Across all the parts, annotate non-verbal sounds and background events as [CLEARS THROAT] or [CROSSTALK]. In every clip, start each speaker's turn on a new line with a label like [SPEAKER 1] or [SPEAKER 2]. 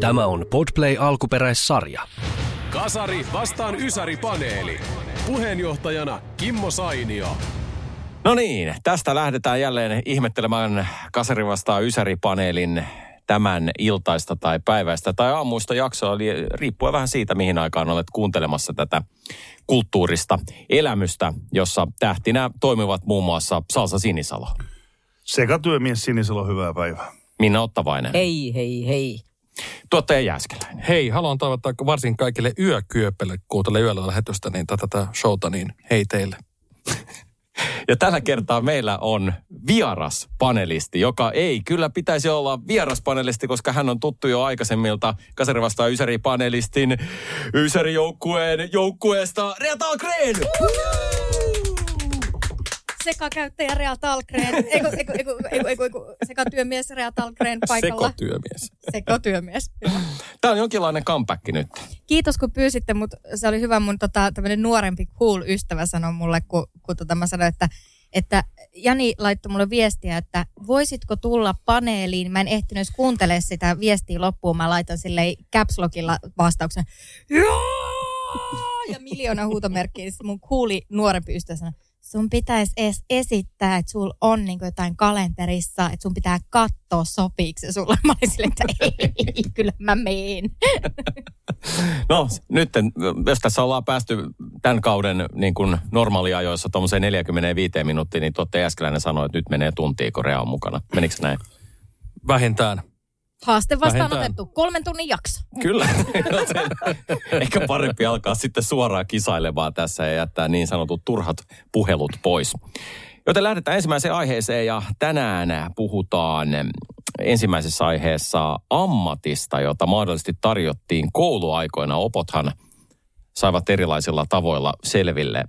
[SPEAKER 1] Tämä on Podplay alkuperäissarja.
[SPEAKER 2] Kasari vastaan Ysäri-paneeli. Puheenjohtajana Kimmo Sainio.
[SPEAKER 3] No niin, tästä lähdetään jälleen ihmettelemään Kasari vastaan Ysäri-paneelin tämän iltaista tai päiväistä tai aamuista jaksoa, eli riippuen vähän siitä, mihin aikaan olet kuuntelemassa tätä kulttuurista elämystä, jossa tähtinä toimivat muun muassa Salsa Sinisalo.
[SPEAKER 4] Sekatyömies Sinisalo, hyvää päivää.
[SPEAKER 3] Minna Ottavainen.
[SPEAKER 5] Hei, hei, hei.
[SPEAKER 3] Tuottaja Jääskeläinen.
[SPEAKER 6] Hei, haluan toivottaa varsin kaikille yökyöpelle kuuntele yöllä lähetystä, niin tätä, tätä showta, niin hei teille. [LAUGHS]
[SPEAKER 3] Ja tällä kertaa meillä on vieras panelisti, joka ei kyllä pitäisi olla vieras panelisti, koska hän on tuttu jo aikaisemmilta Kasari vastaa Ysäri-panelistin Ysäri-joukkueen joukkueesta Reata Algren!
[SPEAKER 5] Sekakäyttäjä Rea Talgren, eiku, eiku, eiku, eiku, eiku, eiku, sekatyömies Rea Talgren paikalla.
[SPEAKER 6] Sekotyömies.
[SPEAKER 5] Sekotyömies. joo.
[SPEAKER 3] Tämä on jonkinlainen comeback nyt.
[SPEAKER 5] Kiitos kun pyysitte, mutta se oli hyvä mun tota, tämmöinen nuorempi cool ystävä sanoi mulle, kun, kun tota, mä sanoin, että, että Jani laittoi mulle viestiä, että voisitko tulla paneeliin. Mä en ehtinyt edes kuuntele sitä viestiä loppuun. Mä laitan sille caps lockilla vastauksen. Joo! Ja miljoona huutomerkkiä. Sitten mun kuuli nuorempi ystävä sanoi, sun pitäisi edes esittää, että sulla on niin jotain kalenterissa, että sun pitää katsoa sopiiko se sulle. [LAUGHS] Mä olin silleen, että ei, kyllä mä meen. [LAUGHS]
[SPEAKER 3] No nyt, jos tässä ollaan päästy tämän kauden niin kuin normaaliajoissa tuommoiseen 45 minuuttiin, niin tuotte Jääskeläinen sanoi, että nyt menee tuntia, kun Rea on mukana. Menikö näin?
[SPEAKER 6] Vähintään.
[SPEAKER 5] Haaste vastaan otettu. Kolmen tunnin jakso.
[SPEAKER 3] Kyllä. [LAUGHS] Ehkä parempi alkaa sitten suoraan kisailemaan tässä ja jättää niin sanotut turhat puhelut pois. Joten lähdetään ensimmäiseen aiheeseen ja tänään puhutaan ensimmäisessä aiheessa ammatista, jota mahdollisesti tarjottiin kouluaikoina. Opothan saivat erilaisilla tavoilla selville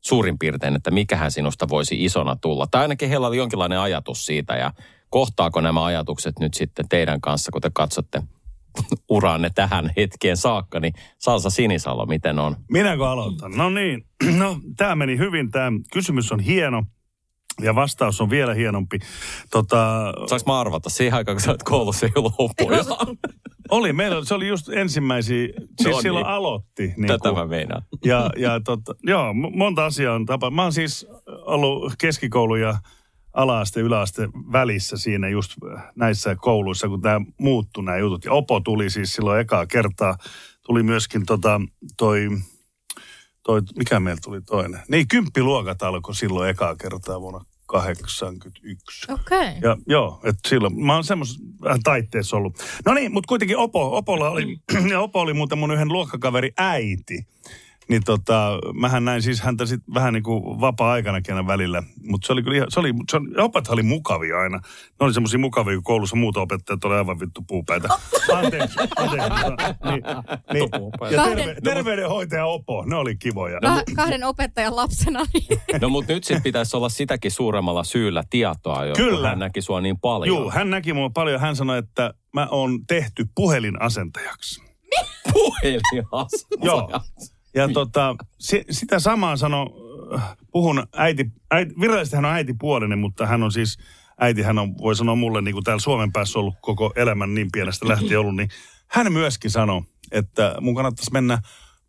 [SPEAKER 3] suurin piirtein, että mikähän sinusta voisi isona tulla. Tai ainakin heillä oli jonkinlainen ajatus siitä ja kohtaako nämä ajatukset nyt sitten teidän kanssa, kun te katsotte [LAUGHS] uraanne tähän hetkeen saakka, niin Salsa Sinisalo, miten on?
[SPEAKER 4] Minäkö aloitan? No niin, [CLEARS THROAT] no tämä meni hyvin. Tämä kysymys on hieno ja vastaus on vielä hienompi. Tota,
[SPEAKER 3] Saanko mä arvata? Siihen aikaan, kun sä olet koulussa, ei ollut
[SPEAKER 4] oli, meillä se oli just ensimmäisiä, siis
[SPEAKER 3] No
[SPEAKER 4] silloin
[SPEAKER 3] niin.
[SPEAKER 4] aloitti. Niin
[SPEAKER 3] Tätä
[SPEAKER 4] kuin-
[SPEAKER 3] mä meinaan.
[SPEAKER 4] Ja, ja tota, joo, monta asiaa on tapa. Mä oon siis ollut keskikoulu ja ala-aste, yläaste välissä siinä just näissä kouluissa, kun tämä muuttui nämä jutut. Ja Opo tuli siis silloin ekaa kertaa. Tuli myöskin tota, toi, toi, mikä meillä tuli toinen? Niin, kymppiluokat alkoi silloin ekaa kertaa vuonna 81.
[SPEAKER 5] Okei. Okay.
[SPEAKER 4] Ja joo, että silloin mä oon semmoisessa vähän taitteessa ollut. No niin, mutta kuitenkin Opo, Opolla oli, ja Opo oli muuten mun yhden luokkakaveri äiti. Niin tota, mähän näin siis häntä sit vähän niin kuin vapaa-aikanakin aina välillä. Mutta se oli kyllä ihan, se oli, se oli, opethan oli mukavia aina. Ne oli semmoisia mukavia, kun koulussa muut opettajat oli aivan vittu puupäitä. [LAUGHS] Anteeksi, anteeksi. Niin, niin, ja terve, terveydenhoitaja Opo, ne oli kivoja.
[SPEAKER 5] Ka- kahden opettajan lapsena. Niin. [LAUGHS]
[SPEAKER 3] No mutta nyt sitten pitäisi olla sitäkin suuremmalla syyllä tietoa, jos
[SPEAKER 4] Kyllä.
[SPEAKER 3] hän näki sua niin paljon.
[SPEAKER 4] Joo, hän näki mua paljon. Hän sanoi, että mä oon tehty puhelinasentajaksi. [LAUGHS]
[SPEAKER 3] Puhelinas.
[SPEAKER 4] Joo. Ja tota, se, sitä samaa sano, puhun äiti, äiti, virallisesti hän on äitipuolinen, mutta hän on siis, äiti hän on, voi sanoa mulle, niin kuin täällä Suomen päässä ollut koko elämän niin pienestä lähtien ollut, niin hän myöskin sanoi, että mun kannattaisi mennä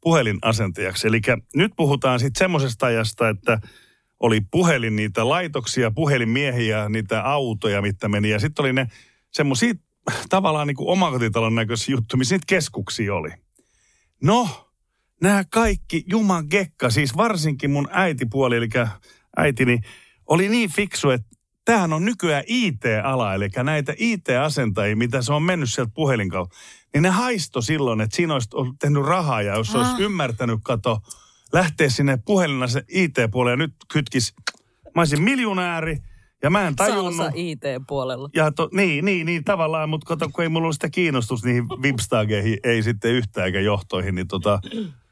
[SPEAKER 4] puhelinasentajaksi. Eli nyt puhutaan sitten semmoisesta ajasta, että oli puhelin niitä laitoksia, puhelinmiehiä, niitä autoja, mitä meni. Ja sitten oli ne semmoisia tavallaan niin kuin omakotitalon näköisiä juttuja, missä niitä keskuksia oli. No, nämä kaikki juman gekka, siis varsinkin mun äitipuoli, eli äitini, oli niin fiksu, että tämähän on nykyään IT-ala, eli näitä IT-asentajia, mitä se on mennyt sieltä puhelin kautta, niin ne haisto silloin, että siinä olisi ollut tehnyt rahaa, ja jos olisi ymmärtänyt, kato, lähteä sinne puhelinna se IT-puolelle, ja nyt kytkis, mä olisin miljonääri, Ja mä en tajunnut.
[SPEAKER 7] Salsa IT-puolella.
[SPEAKER 4] Ja to, niin, niin, niin, tavallaan, mutta kato, kun ei mulla ollut sitä kiinnostus niihin Vipstageihin, ei sitten yhtään eikä johtoihin, niin tota,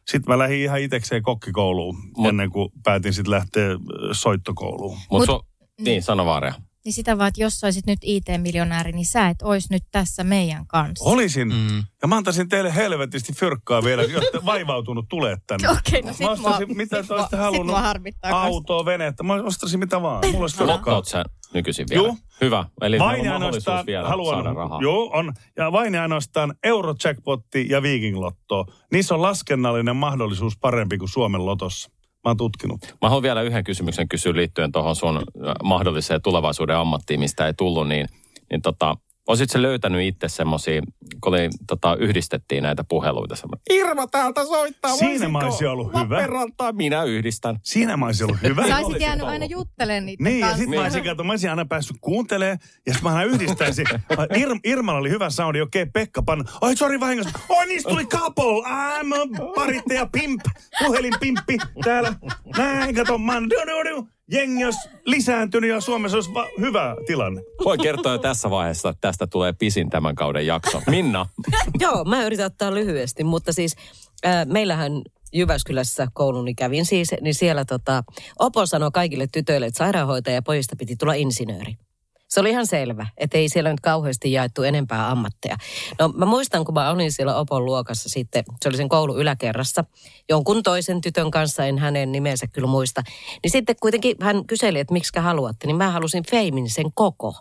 [SPEAKER 4] sitten mä lähdin ihan itekseen kokkikouluun
[SPEAKER 3] Mut-
[SPEAKER 4] ennen kuin päätin sitten lähteä soittokouluun.
[SPEAKER 3] Mutta
[SPEAKER 5] Mut-
[SPEAKER 3] Mut, niin, sano vaan Rea.
[SPEAKER 5] Niin sitä vaan, että jos sä olisit nyt IT-miljonääri, niin sä et ois nyt tässä meidän kanssa.
[SPEAKER 4] Olisin.
[SPEAKER 6] Mm.
[SPEAKER 4] Ja mä antaisin teille helvetisti fyrkkaa vielä, [LAUGHS] jotta vaivautunut tulee tänne.
[SPEAKER 5] Okei, no
[SPEAKER 4] Mä
[SPEAKER 5] sit mua,
[SPEAKER 4] ostaisin, mitä
[SPEAKER 5] sit mua-
[SPEAKER 4] halunnut?
[SPEAKER 5] Sit mua harmittaa.
[SPEAKER 4] Autoa, venettä. Mä ostaisin mitä vaan. Mulla olisi fyrkkaa.
[SPEAKER 3] Sä nykyisin vielä?
[SPEAKER 4] Joo.
[SPEAKER 3] Hyvä. Eli
[SPEAKER 4] Vain
[SPEAKER 3] on mahdollisuus vielä
[SPEAKER 4] haluan,
[SPEAKER 3] saada rahaa.
[SPEAKER 4] Joo, on. Ja vain ja ainoastaan Eurojackpotti ja Viking Lotto. Niissä on laskennallinen mahdollisuus parempi kuin Suomen Lotossa. Mä oon tutkinut.
[SPEAKER 3] Mä haluan vielä yhden kysymyksen kysyä liittyen tuohon sun äh, mahdolliseen tulevaisuuden ammattiin, mistä ei tullut, niin, niin tota, Osit se löytänyt itse semmoisia, kun oli, tota, yhdistettiin näitä puheluita. semmoinen, Irma täältä soittaa.
[SPEAKER 4] Siinä mä olisin ollut hyvä.
[SPEAKER 3] Lappeenrantaa minä yhdistän.
[SPEAKER 4] Siinä mä olisin ollut hyvä.
[SPEAKER 5] Sä olisit jäänyt aina juttelemaan niiden
[SPEAKER 4] Niin, ja
[SPEAKER 5] kanssa.
[SPEAKER 4] sit mä olisin, kato, mä olisin aina päässyt kuuntelemaan, ja sit mä aina yhdistäisin. [LAUGHS] Ir, Irmalla oli hyvä soundi, okei, okay, Pekka panna. Oi, sori vahingossa. Oi, niistä tuli couple. I'm a parittaja pimp. Puhelinpimppi täällä. Näin, kato, man. Du, du, du. Jengi olisi lisääntynyt ja Suomessa olisi va- hyvä tilanne.
[SPEAKER 3] Voin kertoa jo tässä vaiheessa, että tästä tulee pisin tämän kauden jakso. Minna, [LAUGHS]
[SPEAKER 7] Joo, mä yritän ottaa lyhyesti, mutta siis äh, meillähän Jyväskylässä kouluni kävin siis, niin siellä tota, Opo sanoi kaikille tytöille, että sairaanhoitaja ja pojista piti tulla insinööri. Se oli ihan selvä, että ei siellä nyt kauheasti jaettu enempää ammatteja. No mä muistan, kun mä olin siellä Opon luokassa sitten, se oli sen koulun yläkerrassa, jonkun toisen tytön kanssa, en hänen nimensä kyllä muista. Niin sitten kuitenkin hän kyseli, että miksi haluatte, niin mä halusin Feimin sen koko.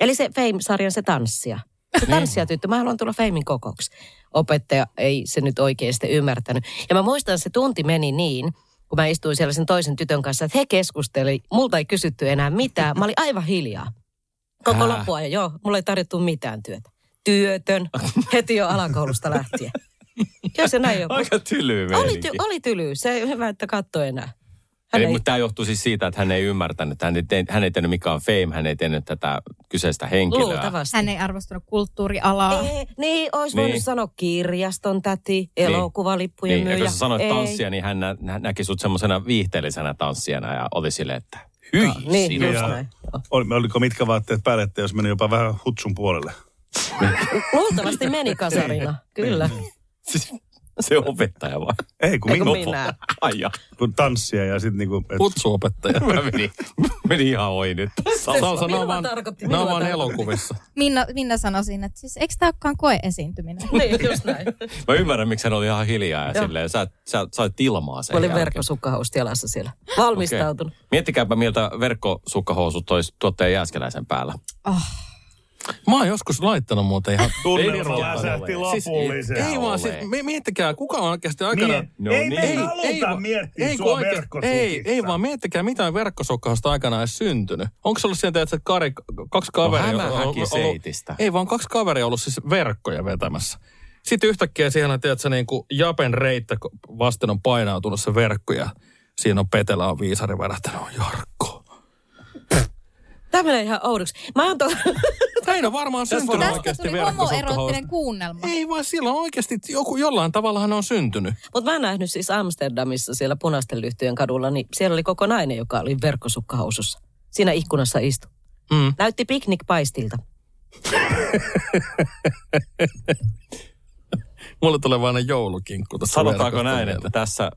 [SPEAKER 7] Eli se Fame-sarjan se tanssia. Se tanssijatyttö, mä haluan tulla Feimin kokoksi. Opettaja ei se nyt oikein sitten ymmärtänyt. Ja mä muistan, että se tunti meni niin, kun mä istuin siellä sen toisen tytön kanssa, että he keskusteli. Multa ei kysytty enää mitään. Mä olin aivan hiljaa. Koko
[SPEAKER 3] Hää?
[SPEAKER 7] loppuajan, joo. Mulla ei tarjottu mitään työtä. Työtön. [LAUGHS] Heti jo alakoulusta lähtien. Joo, se näin jo.
[SPEAKER 3] aika tyly
[SPEAKER 7] Oli, ty, oli tyly. Se ei hyvä, että katso enää. Hän
[SPEAKER 3] Eli,
[SPEAKER 7] ei,
[SPEAKER 3] mutta tämä johtuu siis siitä, että hän ei ymmärtänyt, että hän ei, te, hän ei tiennyt mikä on fame, hän ei tiennyt tätä kyseistä henkilöä.
[SPEAKER 7] luultavasti.
[SPEAKER 5] Hän ei arvostanut kulttuurialaa.
[SPEAKER 7] Ei, niin, olisi
[SPEAKER 3] Niin.
[SPEAKER 7] voinut sanoa kirjaston täti, elokuvalippujen
[SPEAKER 3] Niin, ja
[SPEAKER 7] myyjä.
[SPEAKER 3] kun sä sanoit
[SPEAKER 7] Ei.
[SPEAKER 3] tanssia, niin hän, nä, hän näki sut semmoisena viihteellisenä tanssijana ja oli silleen, että hyi,
[SPEAKER 7] Niin,
[SPEAKER 3] sinusta.
[SPEAKER 7] just näin.
[SPEAKER 4] Ol- Oliko mitkä vaatteet päälle, että jos meni jopa vähän hutsun puolelle?
[SPEAKER 7] Luultavasti meni kasarina, kyllä.
[SPEAKER 3] Siis [LAUGHS] se opettaja vai?
[SPEAKER 4] Ei, kun
[SPEAKER 7] Ei, kun
[SPEAKER 4] minä. [LAUGHS]
[SPEAKER 3] Ai ja.
[SPEAKER 4] Kun tanssia ja sitten niinku... Et,
[SPEAKER 6] Kutsuopettaja. [LAUGHS]
[SPEAKER 3] Mä meni, meni ihan ohi nyt.
[SPEAKER 6] Salsa,
[SPEAKER 7] Minua
[SPEAKER 6] vaan,
[SPEAKER 7] tarkoitti, minua
[SPEAKER 6] vaan elokuvissa.
[SPEAKER 5] Minna, Minna sanoi siinä, että siis eikö tämä olekaan koeesiintyminen?
[SPEAKER 7] Niin, just näin.
[SPEAKER 3] Mä ymmärrän, miksi hän oli ihan hiljaa ja silleen, sä, sä sait tilmaa sen
[SPEAKER 7] Mä olin
[SPEAKER 3] jälkeen.
[SPEAKER 7] verkkosukkahousut jalassa siellä. Valmistautunut.
[SPEAKER 3] Okei. Miettikääpä, miltä verkkosukkahousut olisi tuottaja Jääskeläisen päällä.
[SPEAKER 6] Mä oon joskus laittanut muuten ihan... [LAUGHS]
[SPEAKER 4] Tunnelma
[SPEAKER 3] Ei
[SPEAKER 4] läsähti
[SPEAKER 6] Siis,
[SPEAKER 4] lopullisesti.
[SPEAKER 6] ei vaan, siis, mi- miettikää, kuka on oikeasti aikana...
[SPEAKER 4] Mie-
[SPEAKER 3] No
[SPEAKER 4] ei
[SPEAKER 3] niin.
[SPEAKER 4] me
[SPEAKER 3] Ei,
[SPEAKER 4] haluta
[SPEAKER 6] vaan-
[SPEAKER 4] miettiä
[SPEAKER 6] ei,
[SPEAKER 4] sua verkkosukista.
[SPEAKER 6] ei, ei vaan miettikää, mitä on verkkosukkahasta aikana edes syntynyt. Onko se ollut sieltä, että kari, kaksi kaveria...
[SPEAKER 3] No,
[SPEAKER 6] ollut-
[SPEAKER 3] seitistä.
[SPEAKER 6] Ei vaan kaksi kaveria ollut siis verkkoja vetämässä. Sitten yhtäkkiä siihen on, tiedätkö, niin kuin Japen reittä vasten on painautunut se verkko ja siinä on Petelä on viisari värähtänyt, on Jarkko.
[SPEAKER 7] Tämä menee ihan oudoksi. Mä oon to... [LAUGHS]
[SPEAKER 6] Näin on varmaan syntynyt
[SPEAKER 5] Tästä
[SPEAKER 6] oikeasti
[SPEAKER 5] tuli homoeroottinen kuunnelma.
[SPEAKER 6] Ei vaan silloin oikeasti joku, jollain tavalla hän on syntynyt.
[SPEAKER 7] Mutta mä oon nähnyt siis Amsterdamissa siellä punaisten lyhtyjen kadulla, niin siellä oli koko nainen, joka oli verkkosukkahousussa. Siinä ikkunassa istu.
[SPEAKER 6] Mm.
[SPEAKER 7] Näytti piknikpaistilta. [LAUGHS]
[SPEAKER 6] Mulle tulee vaan ne joulukinkku
[SPEAKER 3] Sanotaanko näin, että tässä,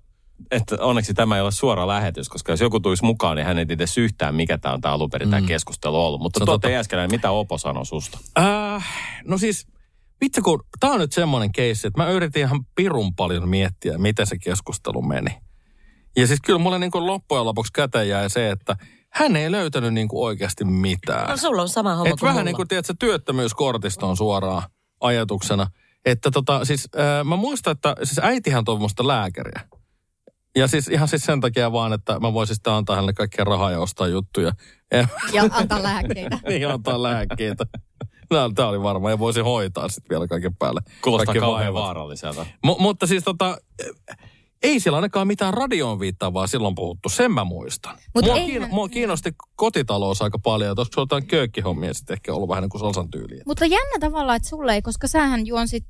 [SPEAKER 3] että onneksi tämä ei ole suora lähetys, koska jos joku tulisi mukaan, niin hän ei tiedä yhtään, mikä tämä on tämä alun perin tämä keskustelu ollut. Mutta
[SPEAKER 6] on totta.
[SPEAKER 3] Jääskeläinen, mitä Opo sanoi susta?
[SPEAKER 6] Äh, no siis, vitsi kun, tää on nyt semmoinen keissi, että mä yritin ihan pirun paljon miettiä, miten se keskustelu meni. Ja siis kyllä mulle niin loppujen lopuksi käteen jäi se, että hän ei löytänyt niin kuin oikeasti mitään.
[SPEAKER 7] No sulla on sama homma
[SPEAKER 6] Et
[SPEAKER 7] kuin
[SPEAKER 6] vähän
[SPEAKER 7] mulla.
[SPEAKER 6] niin kuin, tiedätkö, työttömyyskortista on suoraan ajatuksena. Että tota, siis äh, mä muistan, että siis äitihän toivoi musta lääkäriä. Ja siis ihan siis sen takia vaan, että mä voisin sitten antaa hänelle kaikkea rahaa ja ostaa juttuja. Ja,
[SPEAKER 5] antaa lääkkeitä. [LAUGHS]
[SPEAKER 6] niin antaa lääkkeitä. Tämä oli varma ja voisi hoitaa sitten vielä kaiken päälle.
[SPEAKER 3] Kuulostaa
[SPEAKER 6] Kaikki
[SPEAKER 3] kauhean
[SPEAKER 6] vaivat.
[SPEAKER 3] vaaralliselta.
[SPEAKER 6] Mu- mutta siis tota, ei siellä ainakaan mitään radioon viittaavaa silloin puhuttu, sen mä muistan.
[SPEAKER 5] Mut
[SPEAKER 6] mua,
[SPEAKER 5] eihän-
[SPEAKER 6] kiin- mua kiinnosti kotitalous aika paljon, että olisiko jotain köökkihommia sitten ehkä ollut vähän niin kuin Salsan tyyliä.
[SPEAKER 5] Mutta jännä tavalla, että sulle ei, koska sähän juonsit...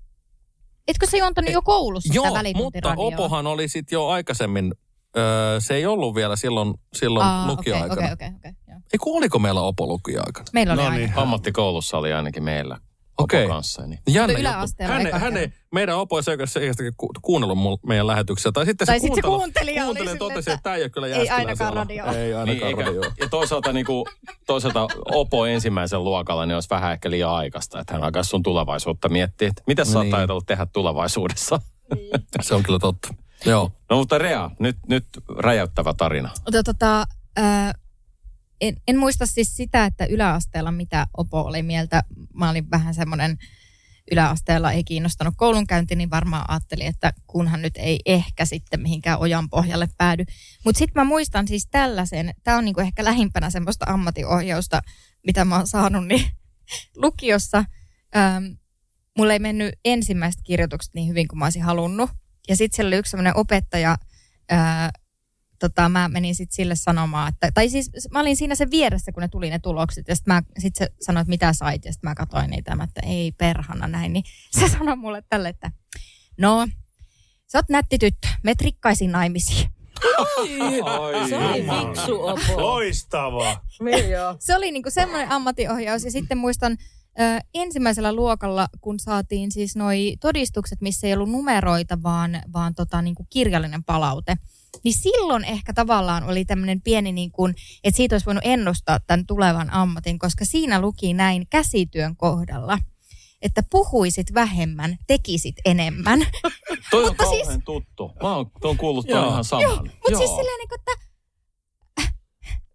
[SPEAKER 5] Etkö sä juontanut jo koulussa
[SPEAKER 6] Joo, mutta? Opohan oli sitten jo aikaisemmin, öö, se ei ollut vielä silloin, silloin
[SPEAKER 5] Aa,
[SPEAKER 6] lukioaikana.
[SPEAKER 5] Okei, okei, okei. okei, joo.
[SPEAKER 6] Ei kun oliko meillä Opo lukija-aikana?
[SPEAKER 5] Meillä oli
[SPEAKER 4] No niin.
[SPEAKER 3] Ammattikoulussa oli ainakin meillä
[SPEAKER 6] Okei.
[SPEAKER 3] Opo kanssa. Niin.
[SPEAKER 6] Jännä juttu. Hän, hän ei, meidän Opo ei selkeästi ku, kuunnellut mul, meidän lähetyksiä. Tai sitten
[SPEAKER 5] Tai
[SPEAKER 6] se,
[SPEAKER 5] sit se oli
[SPEAKER 6] kuuntelija
[SPEAKER 5] silleen,
[SPEAKER 6] totesi,
[SPEAKER 5] että
[SPEAKER 6] että tämä ei ole kyllä
[SPEAKER 5] ei ainakaan radio.
[SPEAKER 6] Ei
[SPEAKER 3] Niin,
[SPEAKER 6] ainakaan
[SPEAKER 3] eikä,
[SPEAKER 6] radio.
[SPEAKER 3] ja toisaalta, niin kuin, toisaalta Opo ensimmäisen luokalla niin olisi vähän ehkä liian aikaista, että hän alkaisi sun tulevaisuutta miettiä, että mitä sä oot
[SPEAKER 6] Niin.
[SPEAKER 3] ajatellut tehdä tulevaisuudessa. [LAUGHS]
[SPEAKER 6] Se on kyllä totta. Joo.
[SPEAKER 3] No mutta Rea, nyt, nyt räjäyttävä tarina.
[SPEAKER 5] Tota, ää, en, en muista siis sitä, että yläasteella mitä Opo oli mieltä. Mä olin vähän semmoinen yläasteella ei kiinnostanut koulunkäynti, niin varmaan ajattelin, että kunhan nyt ei ehkä sitten mihinkään ojan pohjalle päädy. Mutta sitten mä muistan siis tällaisen, tämä on niinku ehkä lähimpänä semmoista ammatinohjausta, mitä mä oon saanut, niin [LAUGHS] lukiossa ähm, mulla ei mennyt ensimmäiset kirjoitukset niin hyvin kuin mä olisin halunnut. Ja sitten siellä oli yksi semmoinen opettaja, ää, tota, mä menin sitten sille sanomaan, että, tai siis mä olin siinä sen vieressä, kun ne tuli ne tulokset, ja sitten sit se sanoi, että mitä sait, ja sitten mä katsoin niitä, mä, että ei perhana näin, niin [LAUGHS] se sanoi mulle tälle, että no, sä oot nätti tyttö, me trikkaisiin naimisiin.
[SPEAKER 7] Se oli fiksu Opo.
[SPEAKER 4] Loistavaa.
[SPEAKER 7] Niin joo.
[SPEAKER 5] Se oli niinku semmoinen ammattiohjaus, ja sitten muistan ö, ensimmäisellä luokalla, kun saatiin siis noi todistukset, missä ei ollut numeroita, vaan, vaan tota, niinku kirjallinen palaute, niin silloin ehkä tavallaan oli tämmöinen pieni, niin kuin, että siitä olisi voinut ennustaa tämän tulevan ammatin, koska siinä luki näin käsityön kohdalla, että puhuisit vähemmän, tekisit enemmän. [LAUGHS]
[SPEAKER 3] Toi on
[SPEAKER 5] Mutta siis-
[SPEAKER 3] kauhean tuttu. Mä oon, oon kuullut
[SPEAKER 6] Joo.
[SPEAKER 3] ihan saman.
[SPEAKER 5] Mutta siis silleen, niin kuin, että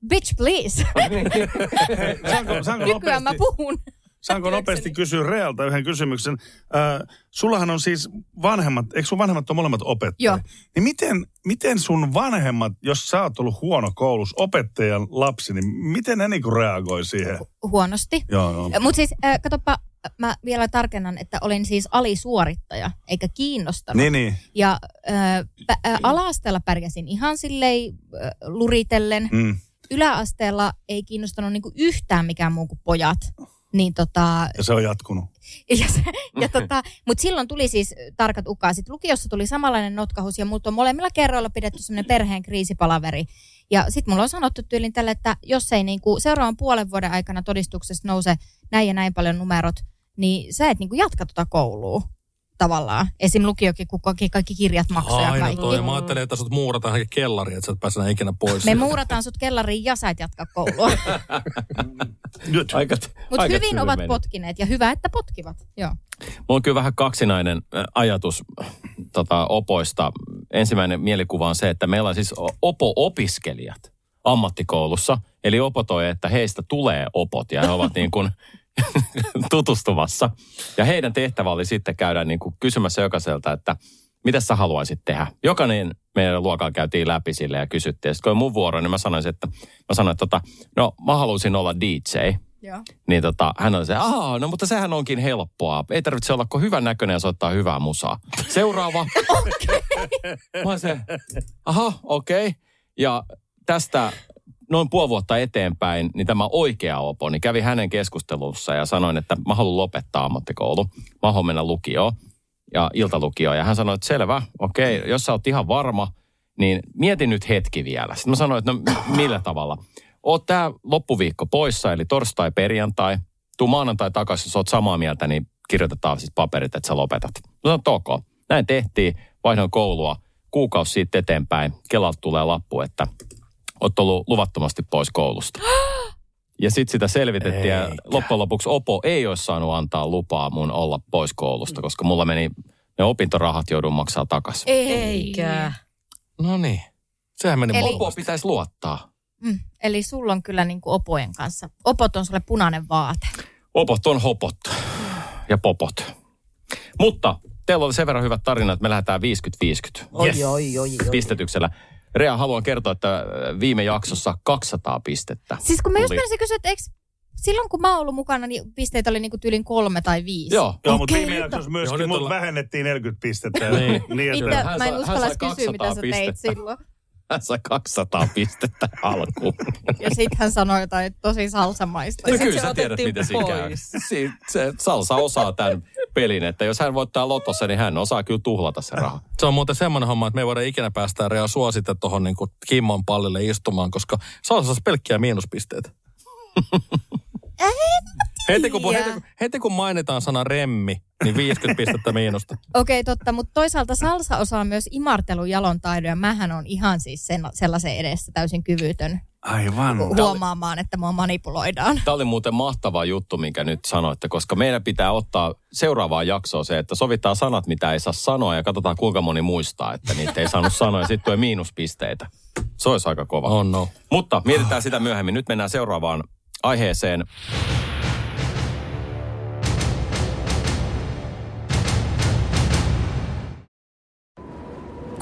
[SPEAKER 5] bitch please, [LAUGHS]
[SPEAKER 4] Saanko, saanko
[SPEAKER 5] nykyään mä puhun.
[SPEAKER 4] Saanko nopeasti kysyä Realta yhden kysymyksen? Äh, sullahan on siis vanhemmat, eikö sun vanhemmat ole molemmat opettajia?
[SPEAKER 5] Joo.
[SPEAKER 4] Niin miten, miten sun vanhemmat, jos sä oot ollut huono koulussa, opettajan lapsi, niin miten ne niinku reagoi siihen?
[SPEAKER 5] Huonosti.
[SPEAKER 4] Joo, no.
[SPEAKER 5] Mutta siis, äh, katsopa, mä vielä tarkennan, että olin siis alisuorittaja, eikä kiinnostanut.
[SPEAKER 4] Niin, niin.
[SPEAKER 5] Ja äh, äh, ala-asteella pärjäsin ihan silleen äh, luritellen.
[SPEAKER 4] Mm.
[SPEAKER 5] Yläasteella ei kiinnostanut niinku yhtään mikään muu kuin pojat. Niin tota,
[SPEAKER 4] Ja se on jatkunut. [LAUGHS]
[SPEAKER 5] ja se, ja tota, mutta silloin tuli siis tarkat ukaasit. Lukiossa tuli samanlainen notkahus ja mut on molemmilla kerroilla pidetty semmoinen perheen kriisipalaveri. Ja sitten mulla on sanottu tyylin tälle, että jos ei niinku seuraavan puolen vuoden aikana todistuksesta nouse näin ja näin paljon numerot, niin sä et niinku jatka tota koulua tavallaan. Esim. lukiokin, kun kaikki, kaikki kirjat maksaa ja
[SPEAKER 6] Aina
[SPEAKER 5] kaikki.
[SPEAKER 6] toi. Mä ajattelin, että sut muurataan johonkin kellariin, että sä et pääse ikinä pois.
[SPEAKER 5] Me muurataan sut kellariin ja sä et jatka koulua. [LAUGHS] Mutta hyvin ovat
[SPEAKER 3] meni.
[SPEAKER 5] potkineet ja hyvä, että potkivat. Joo.
[SPEAKER 3] Mulla on kyllä vähän kaksinainen ajatus tota, opoista. Ensimmäinen mielikuva on se, että meillä on siis opo-opiskelijat ammattikoulussa. Eli opo toi, että heistä tulee opot ja he ovat niin kuin [LAUGHS] tutustumassa. Ja heidän tehtävä oli sitten käydä niin kuin kysymässä jokaiselta, että mitä sä haluaisit tehdä. Jokainen meidän luokalla käytiin läpi sille ja kysyttiin. Sitten kun oli mun vuoro, niin mä sanoin, että, mä sanoin, että tota, no mä haluaisin olla DJ.
[SPEAKER 5] Joo.
[SPEAKER 3] Niin tota, hän on se, aa, no mutta sehän onkin helppoa. Ei tarvitse olla kuin hyvän näköinen ja soittaa hyvää musaa. Seuraava. [LAUGHS] Mä oon se, aha, okei. Okay. Ja tästä noin puoli vuotta eteenpäin, niin tämä oikea opo, niin kävi hänen keskustelussa ja sanoin, että mä haluan lopettaa ammattikoulu. Mä haluan mennä lukioon ja iltalukioon. Ja hän sanoi, että selvä, okei, okay, jos sä oot ihan varma, niin mieti nyt hetki vielä. Sitten mä sanoin, että no millä tavalla. Oot tää loppuviikko poissa, eli torstai, perjantai. Tuu maanantai takaisin, jos oot samaa mieltä, niin kirjoitetaan siis paperit, että sä lopetat. Mä sanoin, ok. Näin tehtiin, vaihdoin koulua. Kuukausi siitä eteenpäin, Kelalta tulee lappu, että oot ollut luvattomasti pois koulusta. [GASPS] Ja sitten sitä selvitettiin ja loppujen lopuksi Opo ei olisi saanut antaa lupaa mun olla pois koulusta, koska mulla meni ne opintorahat joudun maksaa takaisin.
[SPEAKER 7] Eikä.
[SPEAKER 6] No niin. Sehän meni
[SPEAKER 5] Eli-.
[SPEAKER 3] Opo pitäisi luottaa.
[SPEAKER 5] Mm, eli sulla on kyllä niin kuin opojen kanssa. Opot on sulle punainen vaate.
[SPEAKER 3] Opot on hopot ja popot. Mutta teillä oli sen verran hyvät tarinat, että me lähdetään 50-50
[SPEAKER 7] Oi, oi, oi, oi.
[SPEAKER 3] pistetyksellä. Rea, haluan kertoa, että viime jaksossa 200 pistettä.
[SPEAKER 5] Siis kun mä just menisin kysyä, että eikö silloin kun mä oon ollut mukana, niin pisteitä oli niinku tyylin kolme tai viisi.
[SPEAKER 3] Joo.
[SPEAKER 4] Joo, mutta viime
[SPEAKER 5] nyt
[SPEAKER 4] jaksossa
[SPEAKER 6] Joo,
[SPEAKER 4] myöskin
[SPEAKER 6] nyt
[SPEAKER 4] mut
[SPEAKER 6] ollaan-
[SPEAKER 4] vähennettiin 40 pistettä.
[SPEAKER 6] Niin.
[SPEAKER 4] niin että,
[SPEAKER 5] Mitä? Mä en uskalla kysyä, mitä sä
[SPEAKER 3] 200
[SPEAKER 5] teit
[SPEAKER 3] pistettä.
[SPEAKER 5] silloin.
[SPEAKER 3] Hän sai 200 pistettä alkuun. [LAUGHS]
[SPEAKER 5] Ja sit hän sanoi jotain tosi salsamaista.
[SPEAKER 3] No kyllä sä tiedät, miten siinä käy.
[SPEAKER 7] pois.
[SPEAKER 3] Si- se salsa osaa tämän pelin, että jos hän voittaa lotossa, niin hän osaa kyllä tuhlata se raha.
[SPEAKER 6] Se on muuten semmoinen homma, että me ei voida ikinä päästä Rea suosita tuohon niin Kimmon pallille istumaan, koska Salsa saisi pelkkiä miinuspisteitä. heti, kun, heti, kun- heti kun mainitaan sana remmi, niin 50 pistettä miinusta.
[SPEAKER 5] Okei, totta, mutta toisaalta salsa osaa myös imartelun jalon taidon, ja mähän on ihan siis sen, sellaisen edessä täysin kyvytön
[SPEAKER 4] Aivan.
[SPEAKER 5] huomaamaan, että mua manipuloidaan.
[SPEAKER 3] Tämä oli muuten mahtava juttu, minkä nyt sanoitte, koska meidän pitää ottaa seuraavaa jaksoa se, että sovitaan sanat, mitä ei saa sanoa ja katsotaan kuinka moni muistaa, että niitä ei saanut sanoa ja sitten tulee miinuspisteitä. Se olisi aika kova.
[SPEAKER 6] Oh no.
[SPEAKER 3] Mutta mietitään sitä myöhemmin. Nyt mennään seuraavaan aiheeseen.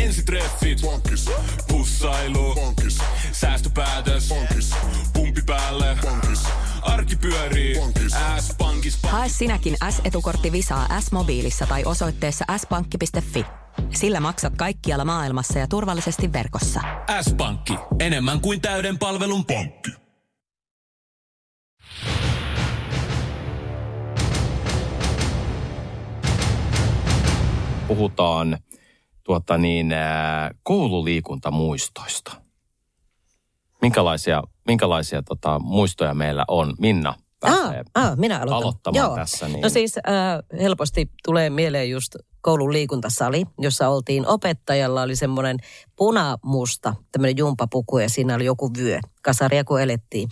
[SPEAKER 2] Ensitreffit. Bonkis. Pussailu. Bonkis. Säästöpäätös. Bonkis. Pumpi päälle. Bonkis. Arki pyörii. Bonkis. S-pankis.
[SPEAKER 8] Hae sinäkin S-etukortti Visaa S-mobiilissa tai osoitteessa s-pankki.fi. Sillä maksat kaikkialla maailmassa ja turvallisesti verkossa.
[SPEAKER 2] S-pankki. Enemmän kuin täyden palvelun pankki.
[SPEAKER 3] Puhutaan tuota niin, ää, koululiikuntamuistoista. Minkälaisia, minkälaisia tota, muistoja meillä on? Minna
[SPEAKER 7] Ah,
[SPEAKER 3] pääsee
[SPEAKER 7] ah, minä aloitan.
[SPEAKER 3] aloittamaan
[SPEAKER 7] Joo.
[SPEAKER 3] tässä. Niin.
[SPEAKER 7] No siis äh, helposti tulee mieleen just koulun liikuntasali, jossa oltiin opettajalla oli semmoinen punamusta tämmöinen jumpapuku ja siinä oli joku vyö, kasaria kun elettiin.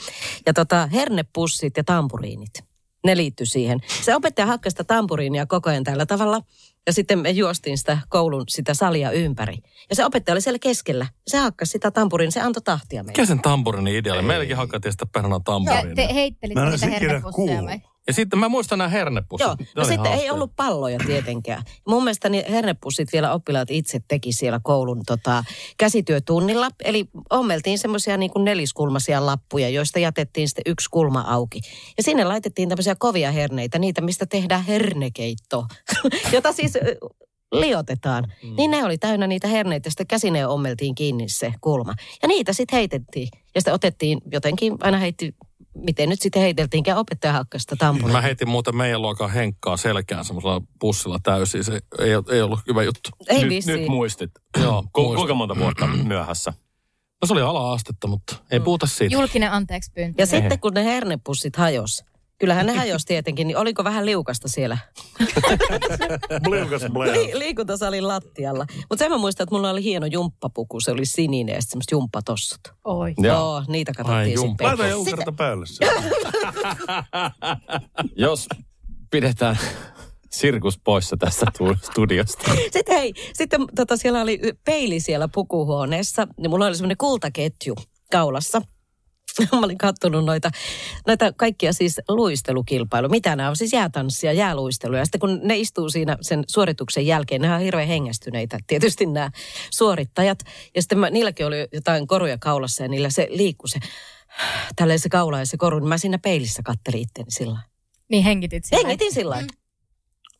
[SPEAKER 7] Ja tota, hernepussit ja tampuriinit, ne liittyi siihen. Se opettaja hakkasi sitä tampuriinia koko ajan tällä tavalla ja sitten me juostiin sitä koulun sitä salia ympäri. Ja se opettaja oli siellä keskellä. Se hakkasi sitä tampuriin, se antoi tahtia meille.
[SPEAKER 6] Mikä sen tampurin idea oli? Meilläkin hakattiin sitä perhana
[SPEAKER 5] Ja
[SPEAKER 6] tampuriin.
[SPEAKER 5] te heittelitte niitä hernepusseja vai?
[SPEAKER 6] Ja sitten mä muistan nämä hernepussit.
[SPEAKER 7] Joo, no sitten ei
[SPEAKER 6] hauskoja.
[SPEAKER 7] ollut palloja tietenkään. Mun mielestä niin hernepussit vielä oppilaat itse teki siellä koulun tota, käsityötunnilla. Eli ommeltiin semmoisia niin kuin neliskulmaisia lappuja, joista jätettiin sitten yksi kulma auki. Ja sinne laitettiin tämmöisiä kovia herneitä, niitä mistä tehdään hernekeitto, [LAUGHS] jota siis liotetaan. Mm. Niin ne oli täynnä niitä herneitä, ja sitten käsineen ommeltiin kiinni se kulma. Ja niitä sitten heitettiin. Ja sitten otettiin jotenkin, aina heitti, miten nyt sitten heiteltiinkään opettaja hakkasi sitä tampuria.
[SPEAKER 6] Mä heitin muuten meidän luokan henkkaa selkään semmoisella pussilla täysin. Se ei, ei ollut hyvä juttu.
[SPEAKER 7] Ei
[SPEAKER 3] nyt,
[SPEAKER 7] vissiin.
[SPEAKER 3] nyt muistit.
[SPEAKER 6] Joo,
[SPEAKER 3] Ku,
[SPEAKER 6] muistan.
[SPEAKER 3] kuinka monta vuotta myöhässä?
[SPEAKER 6] No se oli ala-astetta, mutta ei puhuta siitä.
[SPEAKER 5] Julkinen anteeksi pyyntö.
[SPEAKER 7] Ja sitten kun ne hernepussit hajos, kyllähän ne hajos tietenkin, niin oliko vähän liukasta siellä [LAUGHS]
[SPEAKER 4] Bliukas bleu.
[SPEAKER 7] Li- liikuntasalin lattialla. Mutta sen mä muistan, että mulla oli hieno jumppapuku, se oli sininen ja semmoiset jumppatossut.
[SPEAKER 5] Oi.
[SPEAKER 7] Joo, niitä katsottiin sitten.
[SPEAKER 4] Laita joku kerta päälle. [LAUGHS] [LAUGHS]
[SPEAKER 3] Jos pidetään sirkus poissa tästä tu- studiosta.
[SPEAKER 7] Sitten hei, sitten tota, siellä oli peili siellä pukuhuoneessa, niin mulla oli semmoinen kultaketju kaulassa. [LAUGHS] Mä olin kattonut noita, noita kaikkia siis luistelukilpailuja. Mitä nämä on? Siis jäätanssia, jääluisteluja. Ja sitten kun ne istuu siinä sen suorituksen jälkeen, ne on hirveän hengästyneitä. Tietysti nämä suorittajat. Ja sitten mä, niilläkin oli jotain koruja kaulassa ja niillä se liikkui se, tälleen se kaula ja se koru. Niin mä siinä peilissä kattelin itteeni sillä.
[SPEAKER 5] Niin hengitit siellä.
[SPEAKER 7] Hengitin sillä lailla.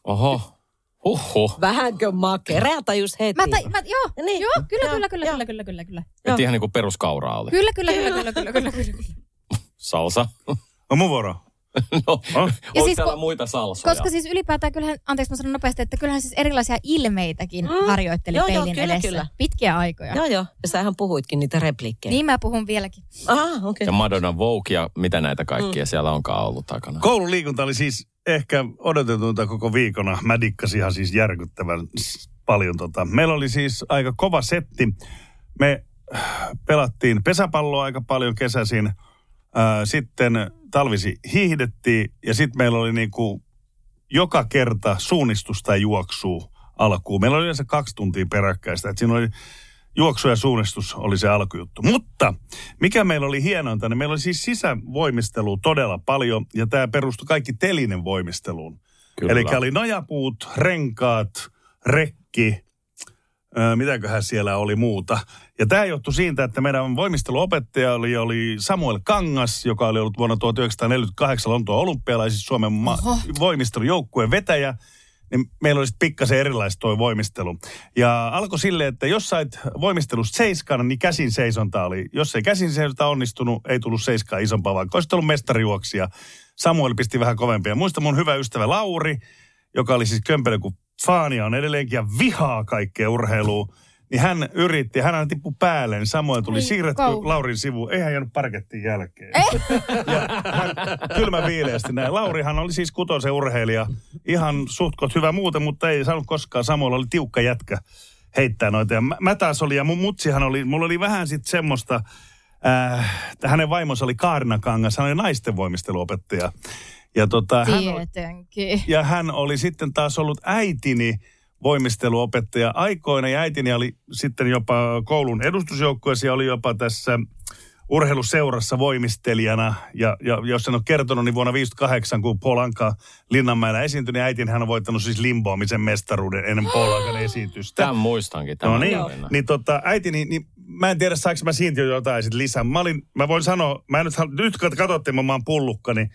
[SPEAKER 3] Oho. Huhhuh.
[SPEAKER 7] Vähänkö makea? Rea tajus heti.
[SPEAKER 5] Mä, ta, mä, joo,
[SPEAKER 7] Niin,
[SPEAKER 5] joo, kyllä,
[SPEAKER 7] joo,
[SPEAKER 5] kyllä, kyllä,
[SPEAKER 7] joo.
[SPEAKER 5] kyllä, kyllä, kyllä, kyllä.
[SPEAKER 3] Et ihan niin kuin peruskauraa oli.
[SPEAKER 5] Kyllä, kyllä, kyllä, kyllä, kyllä, kyllä, kyllä, kyllä.
[SPEAKER 3] Salsa.
[SPEAKER 4] On mun vuoro. [LAUGHS]
[SPEAKER 3] no,
[SPEAKER 4] On?
[SPEAKER 3] onko
[SPEAKER 5] siis
[SPEAKER 3] muita salsoja?
[SPEAKER 5] Koska siis ylipäätään kyllähän, anteeksi mä sanon nopeasti, että kyllähän siis erilaisia ilmeitäkin
[SPEAKER 7] Mm.
[SPEAKER 5] harjoitteli
[SPEAKER 7] Joo, joo,
[SPEAKER 5] peilin
[SPEAKER 7] kyllä,
[SPEAKER 5] edessä.
[SPEAKER 7] kyllä.
[SPEAKER 5] Pitkiä aikoja.
[SPEAKER 7] Joo, joo. Ja sähän puhuitkin niitä repliikkejä.
[SPEAKER 5] Niin mä puhun vieläkin.
[SPEAKER 7] Ah, okei. Okay.
[SPEAKER 3] Ja Madonna Vogue ja mitä näitä kaikkia mm. siellä onkaan ollut takana.
[SPEAKER 4] Koululiikunta oli siis ehkä odotetunta koko viikona. Mä dikkasin ihan siis järkyttävän paljon. Tota. Meillä oli siis aika kova setti. Me äh, pelattiin pesäpalloa aika paljon kesäisin. Sitten talvisi hiihdettiin ja sitten meillä oli niinku joka kerta suunnistusta ja juoksua alkuun. Meillä oli yleensä kaksi tuntia peräkkäistä. Et siinä oli juoksu ja suunnistus oli se alkujuttu. Mutta mikä meillä oli hienointa, niin meillä oli siis sisävoimistelu todella paljon ja tämä perustui kaikki telinen voimisteluun. Eli oli nojapuut, renkaat, rekki, mitäköhän siellä oli muuta. Ja tämä johtui siitä, että meidän voimisteluopettaja oli, oli Samuel Kangas, joka oli ollut vuonna 1948 Lontoon olympialaisissa Suomen ma- voimistelujoukkueen vetäjä. Niin meillä oli sitten pikkasen erilaista toi voimistelu. Ja alkoi silleen, että jos sait voimistelusta seiskana, niin käsin seisonta oli. Jos ei käsin seisonta onnistunut, ei tullut seiskaa isompaa, vaikka olisi ollut mestarijuoksija. Samuel pisti vähän kovempia. Muista mun hyvä ystävä Lauri, joka oli siis kömpelö kuin faania on edelleenkin ja vihaa kaikkea urheilua. Niin hän yritti, hän tippui päälle, niin Samuel tuli
[SPEAKER 5] Ei
[SPEAKER 4] siirretty
[SPEAKER 5] kauan.
[SPEAKER 4] Laurin sivuun. Ei hän jäänyt parkettiin jälkeen. Ja hän kylmä viileästi näin. Laurihan oli siis kutosen urheilija. Ihan suhtkot hyvä muuten, mutta ei saanut koskaan. Samuel oli tiukka jätkä heittää noita. Ja mä, mä taas oli, ja mun mutsihan oli, mulla oli vähän sitten semmoista, äh, hänen vaimonsa oli Kaarina Kangas, hän oli naisten voimisteluopettaja. Ja tota, hän, oli-
[SPEAKER 5] Tietenkin.
[SPEAKER 4] ja hän oli sitten taas ollut äitini voimisteluopettaja aikoina. Ja äitini oli sitten jopa koulun edustusjoukkueessa ja oli jopa tässä urheiluseurassa voimistelijana. Ja, ja jos en ole kertonut, niin vuonna 58, kun Paul Anka Linnanmäellä esiintyi, niin äitini hän on voittanut siis limboamisen mestaruuden ennen Paul Ankan [GASPS] esitystä.
[SPEAKER 3] Tämän muistankin.
[SPEAKER 4] No
[SPEAKER 3] Tämän
[SPEAKER 4] niin,
[SPEAKER 3] tarinan.
[SPEAKER 4] niin tota, äiti, niin, niin mä en tiedä saanko mä siitä jo jotain sit lisää. Mä, olin, mä voin sanoa, mä en nyt, nyt kun katsotte, mä oon pullukka, niin,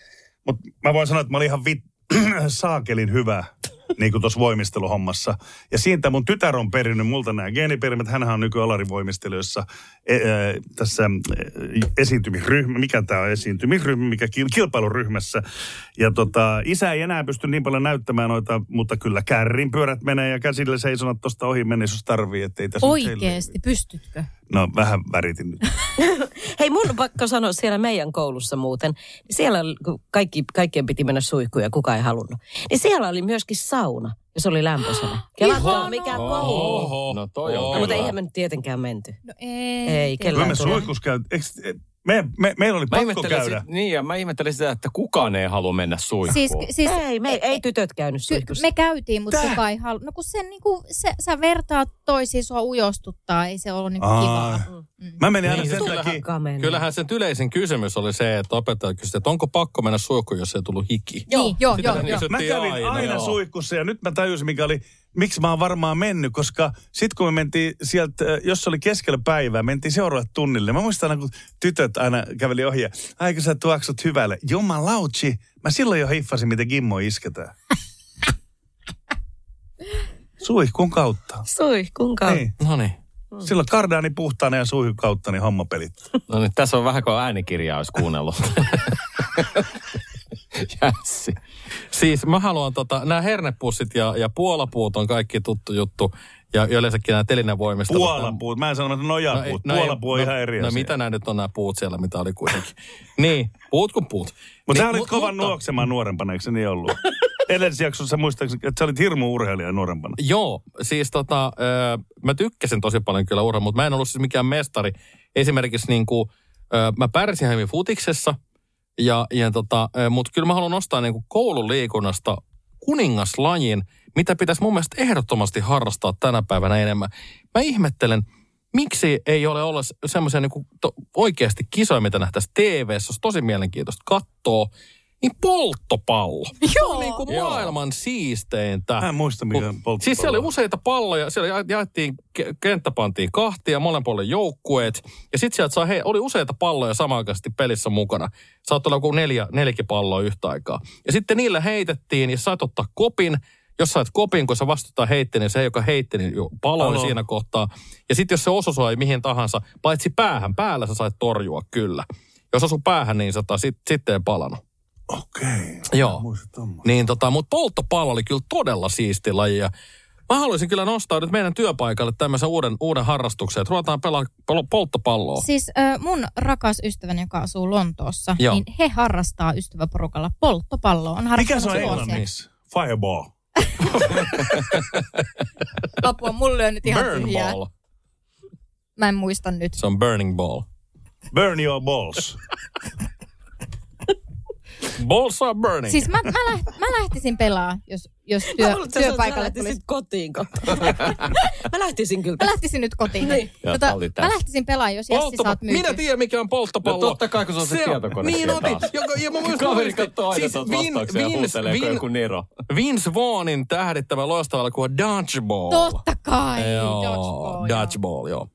[SPEAKER 4] mutta mä voin sanoa, että mä olin ihan vit, [CLEARS THROAT] saakelin hyvä niin tuossa voimisteluhommassa. Ja siitä mun tytär on perinnyt multa nämä geeniperimät. Hänhän on nykyään alarivoimistelijoissa e, e, tässä e, esiintymisryhmä. Mikä tämä on esiintymisryhmä, mikä kil, kilpailuryhmässä. Ja tota, isä ei enää pysty niin paljon näyttämään noita, mutta kyllä kärrin pyörät menee ja käsillä seisonat tuosta ohi menee, jos tarvii. Ettei tässä
[SPEAKER 5] Oikeesti, pystytkö?
[SPEAKER 4] No vähän väritin nyt. [LAUGHS]
[SPEAKER 7] Hei, mun on pakko sanoa siellä meidän koulussa muuten, niin siellä kaikki, kaikkien piti mennä suihkuun ja kukaan ei halunnut. Niin siellä oli myöskin sauna, ja se oli lämpöisenä. Kelatkaa mikä koulu.
[SPEAKER 6] Oho.
[SPEAKER 3] No toi on
[SPEAKER 7] No,
[SPEAKER 3] kyllä.
[SPEAKER 7] mutta eihän me nyt tietenkään menty.
[SPEAKER 5] No ei.
[SPEAKER 7] Ei,
[SPEAKER 4] Kyllä
[SPEAKER 7] kellään
[SPEAKER 4] me
[SPEAKER 7] tule.
[SPEAKER 4] suihkus käy. Eiks, me, me, meillä oli
[SPEAKER 3] Mä
[SPEAKER 4] pakko käydä.
[SPEAKER 3] Sit, niin, ja mä ihmettelin sitä, että kukaan ei halua mennä suihkuun.
[SPEAKER 5] Siis, siis
[SPEAKER 7] Ei, me, ei tytöt käynyt suihkussa.
[SPEAKER 5] me käytiin, mutta kukaan ei halua. No kun se, niinku, se, sä vertaat toisiin, sua ujostuttaa, ei se ollut niinku kivaa.
[SPEAKER 4] Mä menin aina
[SPEAKER 6] Niin,
[SPEAKER 4] sen
[SPEAKER 6] kyllähän-
[SPEAKER 4] takia.
[SPEAKER 6] Kyllähän sen yleisin kysymys oli se, että opettaja kysyi, että onko pakko mennä suihkuun, jos ei tullut hiki.
[SPEAKER 5] Niin, joo,
[SPEAKER 6] Sitä
[SPEAKER 5] joo, joo.
[SPEAKER 6] kysyttiin
[SPEAKER 4] Mä kävin aina, aina
[SPEAKER 6] joo.
[SPEAKER 4] suihkussa ja nyt mä tajusin, mikä oli, miksi mä oon varmaan mennyt, koska sit kun me mentiin sieltä, äh, jos se oli keskellä päivää, mentiin seuraavalle tunnille. Mä muistan aina, kun tytöt aina käveli ohi aika sä tuoksut hyvälle. Jumalauchi, mä silloin jo hiffasin, miten gimmo isketään. [LAUGHS] Suihkun kautta.
[SPEAKER 7] Suihkun kautta.
[SPEAKER 4] Niin.
[SPEAKER 6] No niin.
[SPEAKER 4] Silloin kardaani puhtaana ja suihkun kautta, niin homma pelit.
[SPEAKER 3] No niin, tässä on vähän kuin äänikirjaa olisi kuunnellut. [LAUGHS] [LAUGHS] Jässi.
[SPEAKER 6] Siis mä haluan tota, nämä hernepussit ja, ja puolapuut on kaikki tuttu juttu. Ja yleensäkin nämä telinävoimistelut.
[SPEAKER 4] Puolapuut. Mä en sano, että nojapuut.
[SPEAKER 6] No ei-
[SPEAKER 4] Puolapuu on
[SPEAKER 6] no,
[SPEAKER 4] ihan eri
[SPEAKER 6] No
[SPEAKER 4] asia.
[SPEAKER 6] mitä nämä nyt on nämä puut siellä, mitä oli kuitenkin. [LAUGHS] niin, puut kuin puut.
[SPEAKER 4] Mutta sä
[SPEAKER 6] niin,
[SPEAKER 4] olit
[SPEAKER 6] mut-
[SPEAKER 4] kovan
[SPEAKER 6] mutta-
[SPEAKER 4] nuoksemaan nuorempana, eikö se niin ollut? [LAUGHS] Edellisessä jaksossa muistaakseni, että sä olit hirmu urheilija nuorempana.
[SPEAKER 6] Joo, siis tota, ö, mä tykkäsin tosi paljon kyllä urheilua, mutta mä en ollut siis mikään mestari. Esimerkiksi niin kuin, mä pärsin hyvin futiksessa, ja, ja tota, mutta kyllä mä haluan nostaa niin kuin koululiikunnasta kuningaslajin, mitä pitäisi mun mielestä ehdottomasti harrastaa tänä päivänä enemmän. Mä ihmettelen, miksi ei ole olla semmoisia niin kuin oikeasti kisoja, mitä nähtäisiin TV-ssä, olisi tosi mielenkiintoista katsoa. Niin polttopallo. [LAUGHS] Se on niin kuin
[SPEAKER 3] Joo.
[SPEAKER 6] maailman siisteintä.
[SPEAKER 4] Mä en muista, mikä on polttopallo.
[SPEAKER 6] Siis siellä oli useita palloja, siellä ja- jaettiin, ke- kenttä pantiin kahtia, molemmin puolin joukkueet. Ja sitten sieltä saa, hei, oli useita palloja samanaikaisesti pelissä mukana. Saattoi olla joku neljä, neljäkin palloa yhtä aikaa. Ja sitten niillä heitettiin, ja sait ottaa kopin. Jos sait kopin, kun sä vastuuttaa heitti, niin se, joka heitti, niin jo paloi
[SPEAKER 4] Palo.
[SPEAKER 6] siinä kohtaa. Ja sitten jos se osui mihin tahansa, paitsi päähän, päällä sä sait torjua kyllä. Jos osu päähän, niin sata, sit, sitten ei palannut.
[SPEAKER 4] Okei.
[SPEAKER 6] Joo. Niin tota, mutta polttopallo oli kyllä todella siisti laji ja mä haluaisin kyllä nostaa nyt meidän työpaikalle tämmöisen uuden, uuden harrastuksen, että ruvetaan pelaa pol- polttopalloa.
[SPEAKER 5] Siis äh, mun rakas ystäväni, joka asuu Lontoossa,
[SPEAKER 6] Joo.
[SPEAKER 5] niin he harrastaa ystäväporukalla polttopalloa. On
[SPEAKER 4] Mikä se on englanniksi? Fireball. [LAUGHS]
[SPEAKER 5] Apua, mulle on nyt ihan
[SPEAKER 6] Burn
[SPEAKER 5] tyhjää.
[SPEAKER 6] ball.
[SPEAKER 5] Mä en muista nyt.
[SPEAKER 6] Se on burning ball.
[SPEAKER 4] Burn your balls.
[SPEAKER 6] Balls are burning.
[SPEAKER 5] Siis mä, mä, läht, mä lähtisin pelaa, jos, jos työ,
[SPEAKER 7] Mä luulen,
[SPEAKER 5] työpaikalle
[SPEAKER 7] sä
[SPEAKER 5] tulisi.
[SPEAKER 7] kotiin [LAUGHS] mä lähtisin kyllä.
[SPEAKER 5] Mä lähtisin nyt kotiin.
[SPEAKER 7] Niin.
[SPEAKER 5] Tota, mä lähtisin pelaa, jos Jessi
[SPEAKER 6] Polttapa-
[SPEAKER 5] saat myyty.
[SPEAKER 6] Minä tiedän, mikä on polttopallo.
[SPEAKER 3] No totta kai, kun se on se tietokone
[SPEAKER 6] Niin
[SPEAKER 3] siellä
[SPEAKER 6] otin.
[SPEAKER 3] taas.
[SPEAKER 6] Joka, ja mä muistan
[SPEAKER 3] Kaveri katsoo aina siis ja huutelee kuin joku Nero.
[SPEAKER 6] Vince Vaughnin tähdittävä loistava elokuva Dodgeball.
[SPEAKER 5] Totta kai.
[SPEAKER 6] Joo,
[SPEAKER 5] Dodgeball, joo.
[SPEAKER 6] Dodgeball, joo.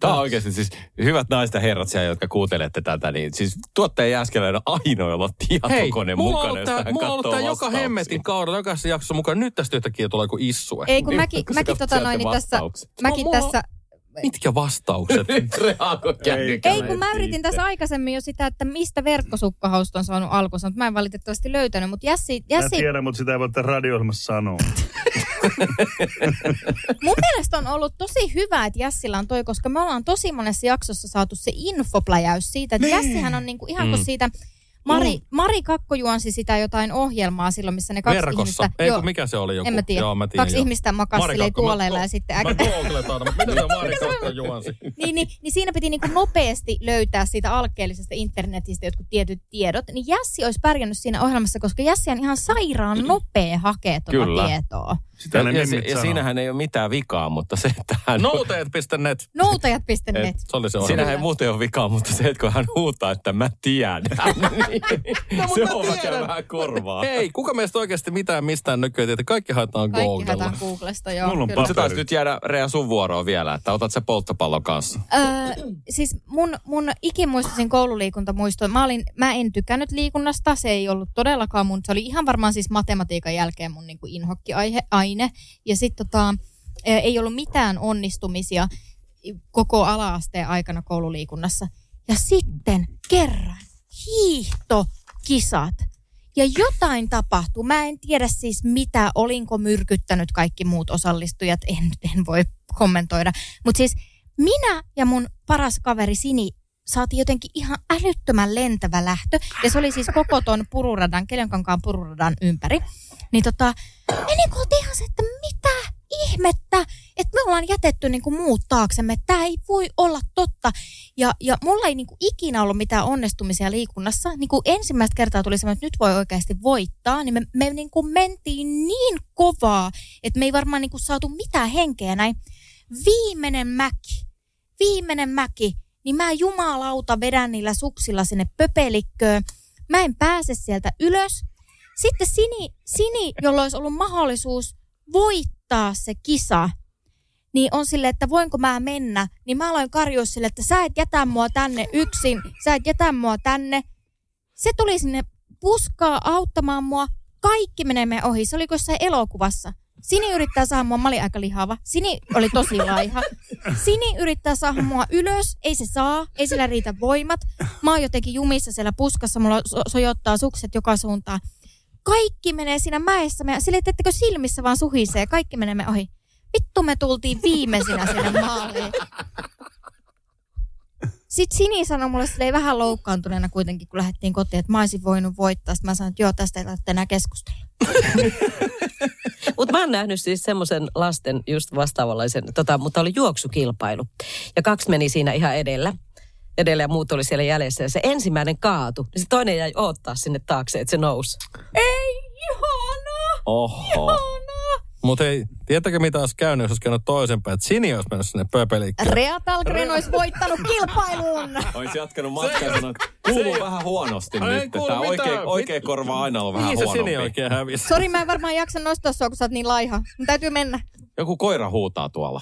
[SPEAKER 3] Tämä on oikeasti siis hyvät naiset ja herrat siellä, jotka kuuntelette tätä, niin siis tuottaja Jääskeläinen on ainoa, jolla on
[SPEAKER 6] Hei,
[SPEAKER 3] tietokone
[SPEAKER 6] mulla
[SPEAKER 3] mukana, hän
[SPEAKER 6] mulla on ollut tää joka hemmetin kaudella, jokaisessa jaksossa mukaan. Nyt tästä yhtäkkiä tulee kuin issue.
[SPEAKER 5] Ei kun mäkin, mäkin tota noin, niin tässä, mäkin tässä,
[SPEAKER 6] Mitkä vastaukset?
[SPEAKER 5] Ei kun mä yritin tässä aikaisemmin jo sitä, että mistä verkkosukkahousut on saanut alkunsa, mutta mä en valitettavasti löytänyt, mutta Jassi,
[SPEAKER 4] Mä
[SPEAKER 5] Jassi
[SPEAKER 4] tiedän, mutta sitä ei voi tässä radio-ohjelmassa sanoa. [LAUGHS] [LAUGHS]
[SPEAKER 5] mun mielestä on ollut tosi hyvä, että Jassilla on toi, koska me ollaan tosi monessa jaksossa saatu se infopläjäys siitä, että Jassihan on niinku ihan kuin
[SPEAKER 6] Mm.
[SPEAKER 5] siitä, Mari, Mari Kakko juonsi sitä jotain ohjelmaa silloin, missä ne kaksi
[SPEAKER 6] Verkossa.
[SPEAKER 5] ihmistä...
[SPEAKER 6] Ei
[SPEAKER 5] Joo.
[SPEAKER 6] kun mikä se oli joku?
[SPEAKER 5] En mä tiedä.
[SPEAKER 6] Joo, mä tiedän,
[SPEAKER 5] Kaksi
[SPEAKER 6] joo.
[SPEAKER 5] ihmistä
[SPEAKER 6] mä-
[SPEAKER 5] tuoleilla ja sitten...
[SPEAKER 6] Mä googletaan, mutta miten [LAUGHS] se Mari Kakko juonsi?
[SPEAKER 5] niin, niin, niin siinä piti niinku nopeasti löytää siitä alkeellisesta internetistä jotkut tietyt tiedot. Niin Jassi olisi pärjännyt siinä ohjelmassa, koska Jassi on ihan sairaan [CLEARS THROAT] nopea hakea tuota
[SPEAKER 3] Kyllä.
[SPEAKER 5] tietoa.
[SPEAKER 4] Sitä
[SPEAKER 3] Ja, ja, se, ja siinähän ei ole mitään vikaa, mutta se, että hän...
[SPEAKER 6] Nouteet.net.
[SPEAKER 5] Noutajat.net.
[SPEAKER 6] Se oli se ohjelma.
[SPEAKER 3] Siinähän ei muuten ole vikaa, mutta se, että kun hän huutaa, että mä tiedän, [LAUGHS] niin
[SPEAKER 6] No,
[SPEAKER 3] se on
[SPEAKER 6] tiedän.
[SPEAKER 3] vaikka vähän korvaa.
[SPEAKER 6] Ei, kuka meistä oikeasti mitään mistään nykyään tietää? Kaikki haetaan
[SPEAKER 5] Kaikki
[SPEAKER 6] Googlella.
[SPEAKER 5] haetaan Googlesta, joo.
[SPEAKER 4] Mulla on
[SPEAKER 5] kyllä.
[SPEAKER 3] Se taisi nyt jäädä Rea sun vuoroon vielä, että otat se polttopallon kanssa.
[SPEAKER 5] Öö, siis mun, mun ikimuistoisin koululiikuntamuisto, mä, olin, mä en tykännyt liikunnasta, se ei ollut todellakaan mun, se oli ihan varmaan siis matematiikan jälkeen mun niin inhokkiaine. Aine. Ja sitten tota, ö, ei ollut mitään onnistumisia koko ala-asteen aikana koululiikunnassa. Ja sitten kerran hiihtokisat. Ja jotain tapahtui. Mä en tiedä siis mitä, olinko myrkyttänyt kaikki muut osallistujat, en, en voi kommentoida. Mutta siis minä ja mun paras kaveri Sini saatiin jotenkin ihan älyttömän lentävä lähtö. Ja se oli siis koko ton pururadan, Keljonkankaan pururadan ympäri. Niin tota, me niinku oltiin ihan se, että mitä ihmettä, että me ollaan jätetty niinku muut taaksemme. Tämä ei voi olla totta. Ja, ja mulla ei niinku ikinä ollut mitään onnistumisia liikunnassa. Niinku ensimmäistä kertaa tuli semmoinen, että nyt voi oikeasti voittaa. Niin me, me niinku mentiin niin kovaa, että me ei varmaan niinku saatu mitään henkeä näin. Viimeinen mäki, viimeinen mäki, niin mä jumalauta vedän niillä suksilla sinne pöpelikköön. Mä en pääse sieltä ylös. Sitten Sini, Sini jolla olisi ollut mahdollisuus voittaa se kisa, niin on sille, että voinko mä mennä, niin mä aloin karjua sille, että sä et jätä mua tänne yksin, sä et jätä mua tänne. Se tuli sinne puskaa auttamaan mua, kaikki menee meidän ohi. Se oli kuin jossain elokuvassa. Sini yrittää saada mua, mä olin aika lihava. Sini oli tosi laiha. Sini yrittää saada mua ylös, ei se saa, ei sillä riitä voimat. Mä oon jotenkin jumissa siellä puskassa, mulla so- sojottaa sukset joka suuntaan. Kaikki menee siinä mäessä, me, sille ettekö silmissä vaan suhisee, kaikki menee me ohi. Vittu me tultiin viimeisinä sinne maaliin. Sitten Sini sanoi mulle silleen vähän loukkaantuneena kuitenkin, kun lähdettiin kotiin, että mä olisin voinut voittaa. Sitten mä sanoin, että joo, tästä ei tarvitse enää keskustella. [LAUGHS]
[SPEAKER 7] Mutta mä oon nähnyt siis semmoisen lasten just vastaavanlaisen, tota, mutta oli juoksukilpailu. Ja kaksi meni siinä ihan edellä. Edellä ja muut oli siellä jäljessä. Ja se ensimmäinen kaatu, niin se toinen jäi odottaa sinne taakse, että se nousi.
[SPEAKER 5] Ei, ihanaa!
[SPEAKER 3] Oho.
[SPEAKER 5] Ihanaa!
[SPEAKER 6] Mutta ei, tietääkö mitä olisi käynyt, jos olisi käynyt toisenpäin, että Sini olisi mennyt sinne pöpelikköön.
[SPEAKER 5] Rea Talgren olisi voittanut kilpailun!
[SPEAKER 3] Olisi jatkanut matkaa ja sanonut, kuuluu vähän huonosti
[SPEAKER 6] Ei
[SPEAKER 3] nyt. Tämä oikea, oikea korva aina on vähän
[SPEAKER 6] se
[SPEAKER 3] huonompi.
[SPEAKER 6] Sini oikein hävisi?
[SPEAKER 5] Sori, mä en varmaan jaksa nostaa sua, kun sä oot niin laiha. Mun täytyy mennä.
[SPEAKER 3] Joku koira huutaa tuolla.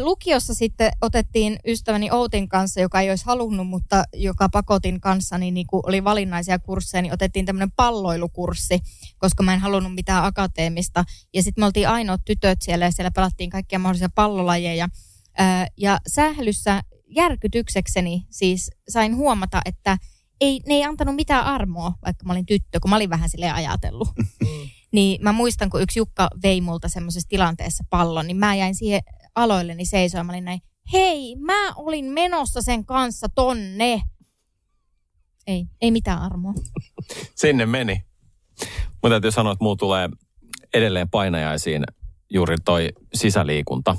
[SPEAKER 5] Lukiossa sitten otettiin ystäväni Outin kanssa, joka ei olisi halunnut, mutta joka pakotin kanssa, niin, niin oli valinnaisia kursseja, niin otettiin tämmöinen palloilukurssi, koska mä en halunnut mitään akateemista. Ja sitten me oltiin ainoat tytöt siellä ja siellä pelattiin kaikkia mahdollisia pallolajeja. Ja sählyssä järkytyksekseni siis sain huomata, että ei, ne ei antanut mitään armoa, vaikka mä olin tyttö, kun mä olin vähän silleen ajatellut. [LAUGHS] Niin mä muistan, kun yksi Jukka vei multa semmoisessa tilanteessa pallon, niin mä jäin siihen aloilleni seisomaan. Mä olin näin, hei, mä olin menossa sen kanssa tonne. Ei, ei mitään armoa. [LAUGHS]
[SPEAKER 3] Sinne meni. Mun täytyy sanoa, että muu tulee edelleen painajaisiin juuri toi sisäliikunta.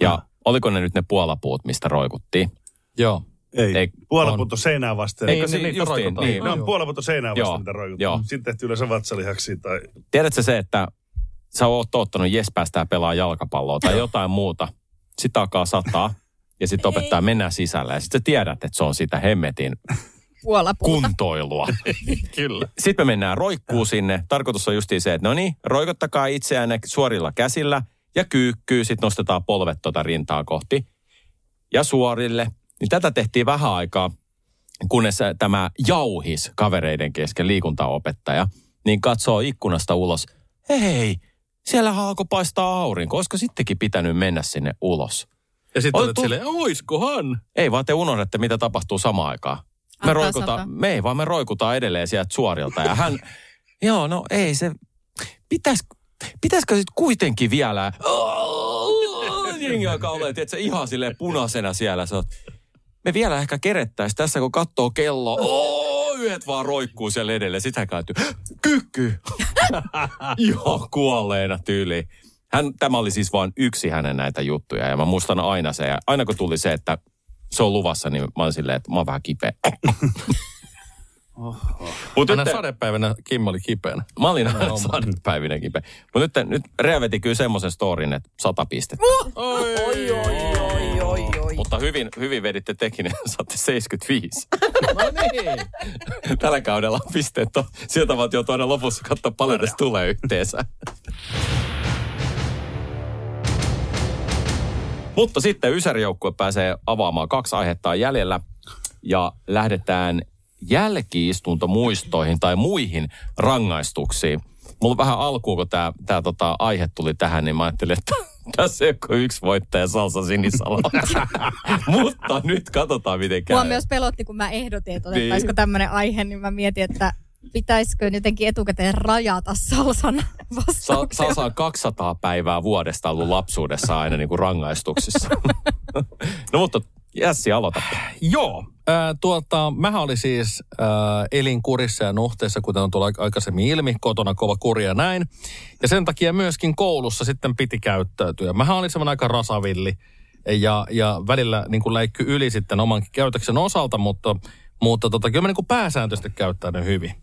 [SPEAKER 3] Ja oliko ne nyt ne puolapuut, mistä roikuttiin?
[SPEAKER 6] Joo.
[SPEAKER 4] Ei,
[SPEAKER 3] Ei,
[SPEAKER 4] puolaputto seinää vasten.
[SPEAKER 3] Eikö
[SPEAKER 6] niin,
[SPEAKER 3] se
[SPEAKER 6] niin,
[SPEAKER 3] justiin,
[SPEAKER 6] roikutaan.
[SPEAKER 3] niin.
[SPEAKER 4] Ne on puolaputto seinää
[SPEAKER 3] Joo,
[SPEAKER 4] vasten, mitä roikutaan.
[SPEAKER 3] joo.
[SPEAKER 4] Sitten tehty yleensä vatsalihaksi tai...
[SPEAKER 3] Tiedätkö se, että sä oot tottunut, jes päästään pelaa jalkapalloa tai jotain muuta. Sitten alkaa sataa ja sitten opettaa mennä sisälle. Ja sitten sä tiedät, että se on sitä hemmetin
[SPEAKER 5] Puolapuuta.
[SPEAKER 3] kuntoilua. [LAUGHS]
[SPEAKER 6] Kyllä.
[SPEAKER 3] Sitten me mennään roikkuu sinne. Tarkoitus on justiin se, että no niin, roikottakaa itseään suorilla käsillä ja kyykkyy. Sitten nostetaan polvet tuota rintaa kohti ja suorille. Niin tätä tehtiin vähän aikaa, kunnes tämä jauhis kavereiden kesken liikuntaopettaja, niin katsoo ikkunasta ulos. Hei, siellä alkoi paistaa aurinko. Olisiko sittenkin pitänyt mennä sinne ulos?
[SPEAKER 6] Ja sitten olet
[SPEAKER 3] tu-
[SPEAKER 6] silleen, oiskohan?
[SPEAKER 3] Ei vaan te unohdatte, mitä tapahtuu samaan aikaan. Me
[SPEAKER 5] sataa.
[SPEAKER 3] me ei vaan me roikutaan edelleen sieltä suorilta. Ja hän, [LAUGHS] joo no ei se, pitäis, pitäisikö sitten kuitenkin vielä, [LAUGHS] jengi alkaa olemaan, tiedätkö, ihan silleen punaisena siellä. Sä oot, me vielä ehkä kerettäis tässä, kun katsoo kello. Oo, yhdet vaan roikkuu siellä edelleen. Sitten hän kääntyy, kyky. [LAUGHS] Joo, kuolleena tyyliin. Hän, tämä oli siis vain yksi hänen näitä juttuja ja mä muistan aina se. Ja aina kun tuli se, että se on luvassa, niin mä oon silleen, että mä oon vähän kipeä. [LAUGHS] Mut
[SPEAKER 6] Aina
[SPEAKER 3] nyt,
[SPEAKER 6] sadepäivänä Kim oli kipeänä.
[SPEAKER 3] mä olin aina kipeä. Mutta nyt, nyt Rea veti kyllä semmoisen storin, että sata pistettä.
[SPEAKER 6] Oi, oi, oi, oi.
[SPEAKER 3] Mutta hyvin, hyvin veditte tekin, niin [LAUGHS] saatte 75.
[SPEAKER 6] No niin. [LAUGHS]
[SPEAKER 3] Tällä kaudella pisteet on. Sieltä voit jo tuoda lopussa katsoa paljon tässä tulee yhteensä. Mutta sitten Ysärijoukkue pääsee avaamaan kaksi aihetta jäljellä ja lähdetään jälkiistuntomuistoihin tai muihin rangaistuksiin. Mulla vähän alkuun, kun tämä tää tota aihe tuli tähän, niin mä ajattelin, että tässä ei ole yksi voittaja Salsa Sinisalo. [LAUGHS] Mutta nyt katsotaan, miten käy.
[SPEAKER 5] Mua myös pelotti, kun mä ehdotin, että
[SPEAKER 3] Niin.
[SPEAKER 5] otettaisiko tämmöinen aihe, niin mä mietin, että pitäisikö jotenkin etukäteen rajata Salsan [LAUGHS]
[SPEAKER 3] Sa-
[SPEAKER 5] vastauksia.
[SPEAKER 3] Salsa on 200 päivää vuodesta ollut lapsuudessa aina niin kuin rangaistuksissa. [LAUGHS] no mutta Jässi, aloita.
[SPEAKER 6] Joo. Tuota, mähän oli siis äh, elinkurissa ja nuhteessa, kuten on tullut aik- aikaisemmin ilmi, kotona kova kuri ja näin. Ja sen takia myöskin koulussa sitten piti käyttäytyä. Mähän olin semmoinen aika rasavilli ja, ja välillä niin kuin läikky yli sitten oman käytöksen osalta, mutta, mutta tota, kyllä mä niin kuin pääsääntöisesti käyttäydyn hyvin.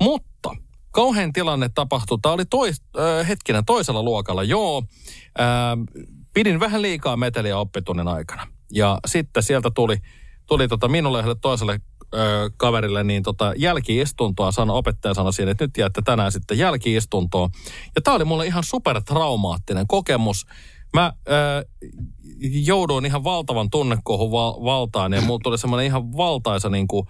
[SPEAKER 6] Mutta kauhean tilanne tapahtui. Tämä oli tois, äh, hetkinen toisella luokalla, joo. Äh, pidin vähän liikaa meteliä oppitunnin aikana. Ja sitten sieltä tuli, tuli tota minulle ja toiselle ö, kaverille niin tota jälkiistuntoa. Sano, opettaja sanoi siinä, että nyt jäätte tänään sitten jälkiistuntoon. Ja tämä oli mulle ihan supertraumaattinen kokemus. Mä ö, jouduin ihan valtavan tunnekohun val- valtaan ja mulla tuli semmoinen ihan valtaisa niin kuin,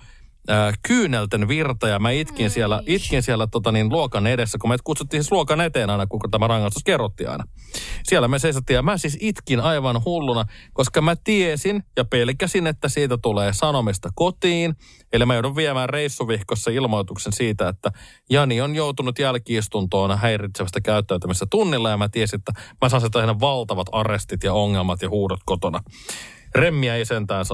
[SPEAKER 6] äh, kyynelten virta ja mä itkin siellä, itkin siellä tota niin, luokan edessä, kun me kutsuttiin siis luokan eteen aina, kun tämä rangaistus kerrottiin aina. Siellä me seisottiin ja mä siis itkin aivan hulluna, koska mä tiesin ja pelkäsin, että siitä tulee sanomista kotiin. Eli mä joudun viemään reissuvihkossa ilmoituksen siitä, että Jani on joutunut jälkiistuntoon häiritsevästä käyttäytymistä tunnilla ja mä tiesin, että mä saan ihan valtavat arrestit ja ongelmat ja huudot kotona. Remmiä ei sentään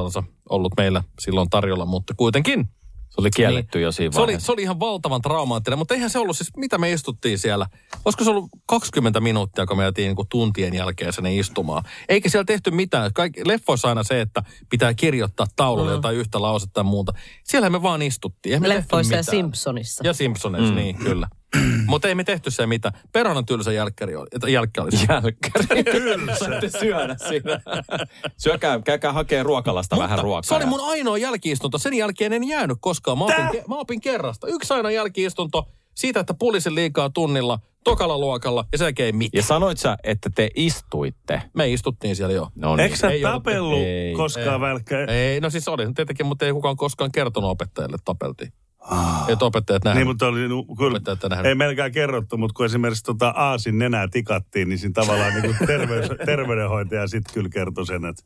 [SPEAKER 6] ollut meillä silloin tarjolla, mutta kuitenkin.
[SPEAKER 3] Se oli kielletty jo siinä
[SPEAKER 6] Se oli, se oli ihan valtavan traumaattinen, mutta eihän se ollut siis, mitä me istuttiin siellä. Olisiko se ollut 20 minuuttia, kun me jäätiin niin tuntien jälkeen sinne istumaan. Eikä siellä tehty mitään. Kaikki, leffoissa aina se, että pitää kirjoittaa taululle mm. jotain yhtä lausetta tai muuta. Siellä me vaan istuttiin. Eihän me
[SPEAKER 7] Leffoissa ja. Simpsonissa.
[SPEAKER 6] Ja Simpsoneissa, mm. niin kyllä. [CLEARS THROAT] Mutta ei me tehty se mitä. Perhonan tylsä jälkkäri oli. että Jälkkä oli.
[SPEAKER 3] Jälkkäri. [LAUGHS] Saatte syödä siinä. Syökää, käykää hakee ruokalasta vähän ruokaa.
[SPEAKER 6] Se oli mun ainoa jälkiistunto. Sen jälkeen en jäänyt koskaan. Mä opin, ke- mä opin kerrasta. Yksi ainoa jälkiistunto siitä, että pulisin liikaa tunnilla, tokalla luokalla ja sen jälkeen ei mitään.
[SPEAKER 3] Ja sanoit sä, että te istuitte.
[SPEAKER 6] Me istuttiin siellä jo.
[SPEAKER 3] No niin.
[SPEAKER 4] Eikö sä
[SPEAKER 6] Ei ollut-
[SPEAKER 4] tapellut
[SPEAKER 3] ei,
[SPEAKER 4] koskaan
[SPEAKER 6] ei.
[SPEAKER 4] välkkäin?
[SPEAKER 6] Ei, no siis oli tietenkin, mutta ei kukaan koskaan kertonut opettajalle, että tapeltiin. Että opettajat nähnyt.
[SPEAKER 4] Niin, mutta oli, kyllä,
[SPEAKER 6] Opettajat ei
[SPEAKER 4] melkein kerrottu, mutta kun esimerkiksi tota aasin nenää tikattiin, niin siinä tavallaan niin terveys, [LAUGHS] terveydenhoitaja sitten kyllä kertoi sen, että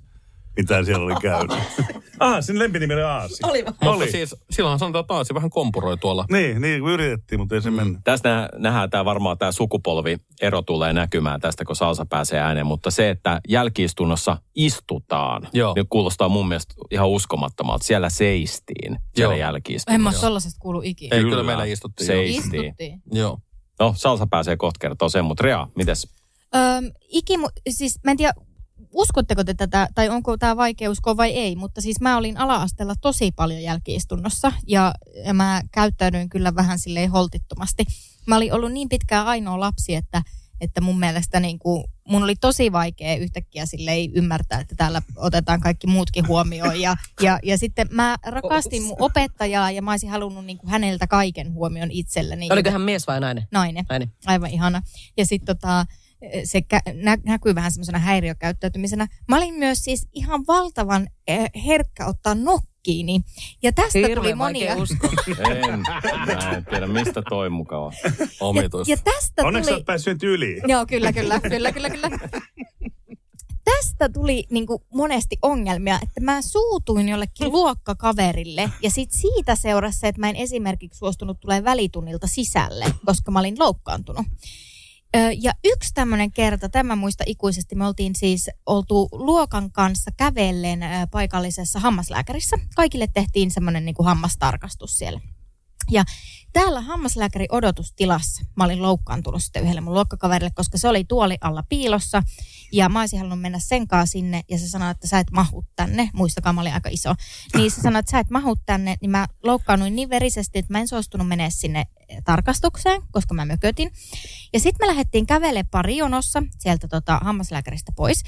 [SPEAKER 4] mitä siellä oli käynyt. [LAUGHS] Aasin lempinimi oli Aasi.
[SPEAKER 7] Oli vai?
[SPEAKER 6] Mutta
[SPEAKER 4] oli.
[SPEAKER 6] siis silloinhan sanotaan taas vähän kompuroi tuolla.
[SPEAKER 4] Niin, niin yritettiin, mutta ei se mennyt.
[SPEAKER 3] Tästä nä- nähdään tämä varmaan tämä sukupolviero tulee näkymään tästä, kun Salsa pääsee ääneen. Mutta se, että jälkiistunnossa istutaan,
[SPEAKER 6] Joo.
[SPEAKER 3] niin kuulostaa mun mielestä ihan uskomattomalta. Siellä seistiin, siellä
[SPEAKER 6] Joo.
[SPEAKER 3] jälkiistunnossa.
[SPEAKER 5] En mä ole tollaisesta kuullut ikinä.
[SPEAKER 6] Ei, kyllä meillä istuttiin.
[SPEAKER 3] Se
[SPEAKER 6] joo.
[SPEAKER 3] ei-
[SPEAKER 5] Istuttiin.
[SPEAKER 6] Joo.
[SPEAKER 3] No, Salsa pääsee kohta kertoa sen, mutta Rea, mites?
[SPEAKER 5] Öm, ikimu, siis mä en tiedä, uskotteko te tätä, tai onko tämä vaikea uskoa vai ei, mutta siis mä olin ala-asteella tosi paljon jälkiistunnossa ja, ja mä käyttäydyin kyllä vähän silleen holtittomasti. Mä olin ollut niin pitkään ainoa lapsi, että, että mun mielestä niin kuin, mun oli tosi vaikea yhtäkkiä silleen ymmärtää, että täällä otetaan kaikki muutkin huomioon. Ja, ja, ja sitten mä rakastin mun opettajaa ja mä olisin halunnut niin kuin häneltä kaiken huomion itselleni.
[SPEAKER 7] Oliko hän mies vai nainen?
[SPEAKER 5] Nainen.
[SPEAKER 7] Nainen.
[SPEAKER 5] Aivan ihana. Ja sitten tota, se kä- nä- näkyy vähän semmoisena häiriökäyttäytymisenä. Mä olin myös siis ihan valtavan eh, herkkä ottaa nokkiini. Ja tästä tuli
[SPEAKER 7] Hirveän
[SPEAKER 5] monia.
[SPEAKER 3] En, mä en tiedä, mistä toi mukava.
[SPEAKER 6] Omitus.
[SPEAKER 5] Ja tästä
[SPEAKER 4] Onneksi
[SPEAKER 5] tuli...
[SPEAKER 4] olet päässyt yli.
[SPEAKER 5] Joo, kyllä, kyllä, kyllä, kyllä, kyllä. Tästä tuli niin kuin monesti ongelmia, että mä suutuin jollekin luokkakaverille ja sit siitä seurasi se, että mä en esimerkiksi suostunut tulee välitunnilta sisälle, koska mä olin loukkaantunut. Ja yksi tämmöinen kerta, tämä muista ikuisesti, me oltiin siis oltu luokan kanssa kävellen paikallisessa hammaslääkärissä. Kaikille tehtiin semmoinen niin kuin hammastarkastus siellä. Ja täällä hammaslääkäri odotustilassa mä olin loukkaantunut sitten yhdelle mun luokkakaverille, koska se oli tuoli alla piilossa. Ja mä olisin halunnut mennä sen kanssa sinne ja se sanoi, että sä et mahu tänne. Muistakaa, mä olin aika iso. Niin se sanoi, että sä et mahu tänne. Niin mä loukkaannuin niin verisesti, että mä en suostunut menemään sinne tarkastukseen, koska mä mökötin. Ja sitten me lähdettiin kävelemään pari jonossa sieltä tota, hammaslääkäristä pois.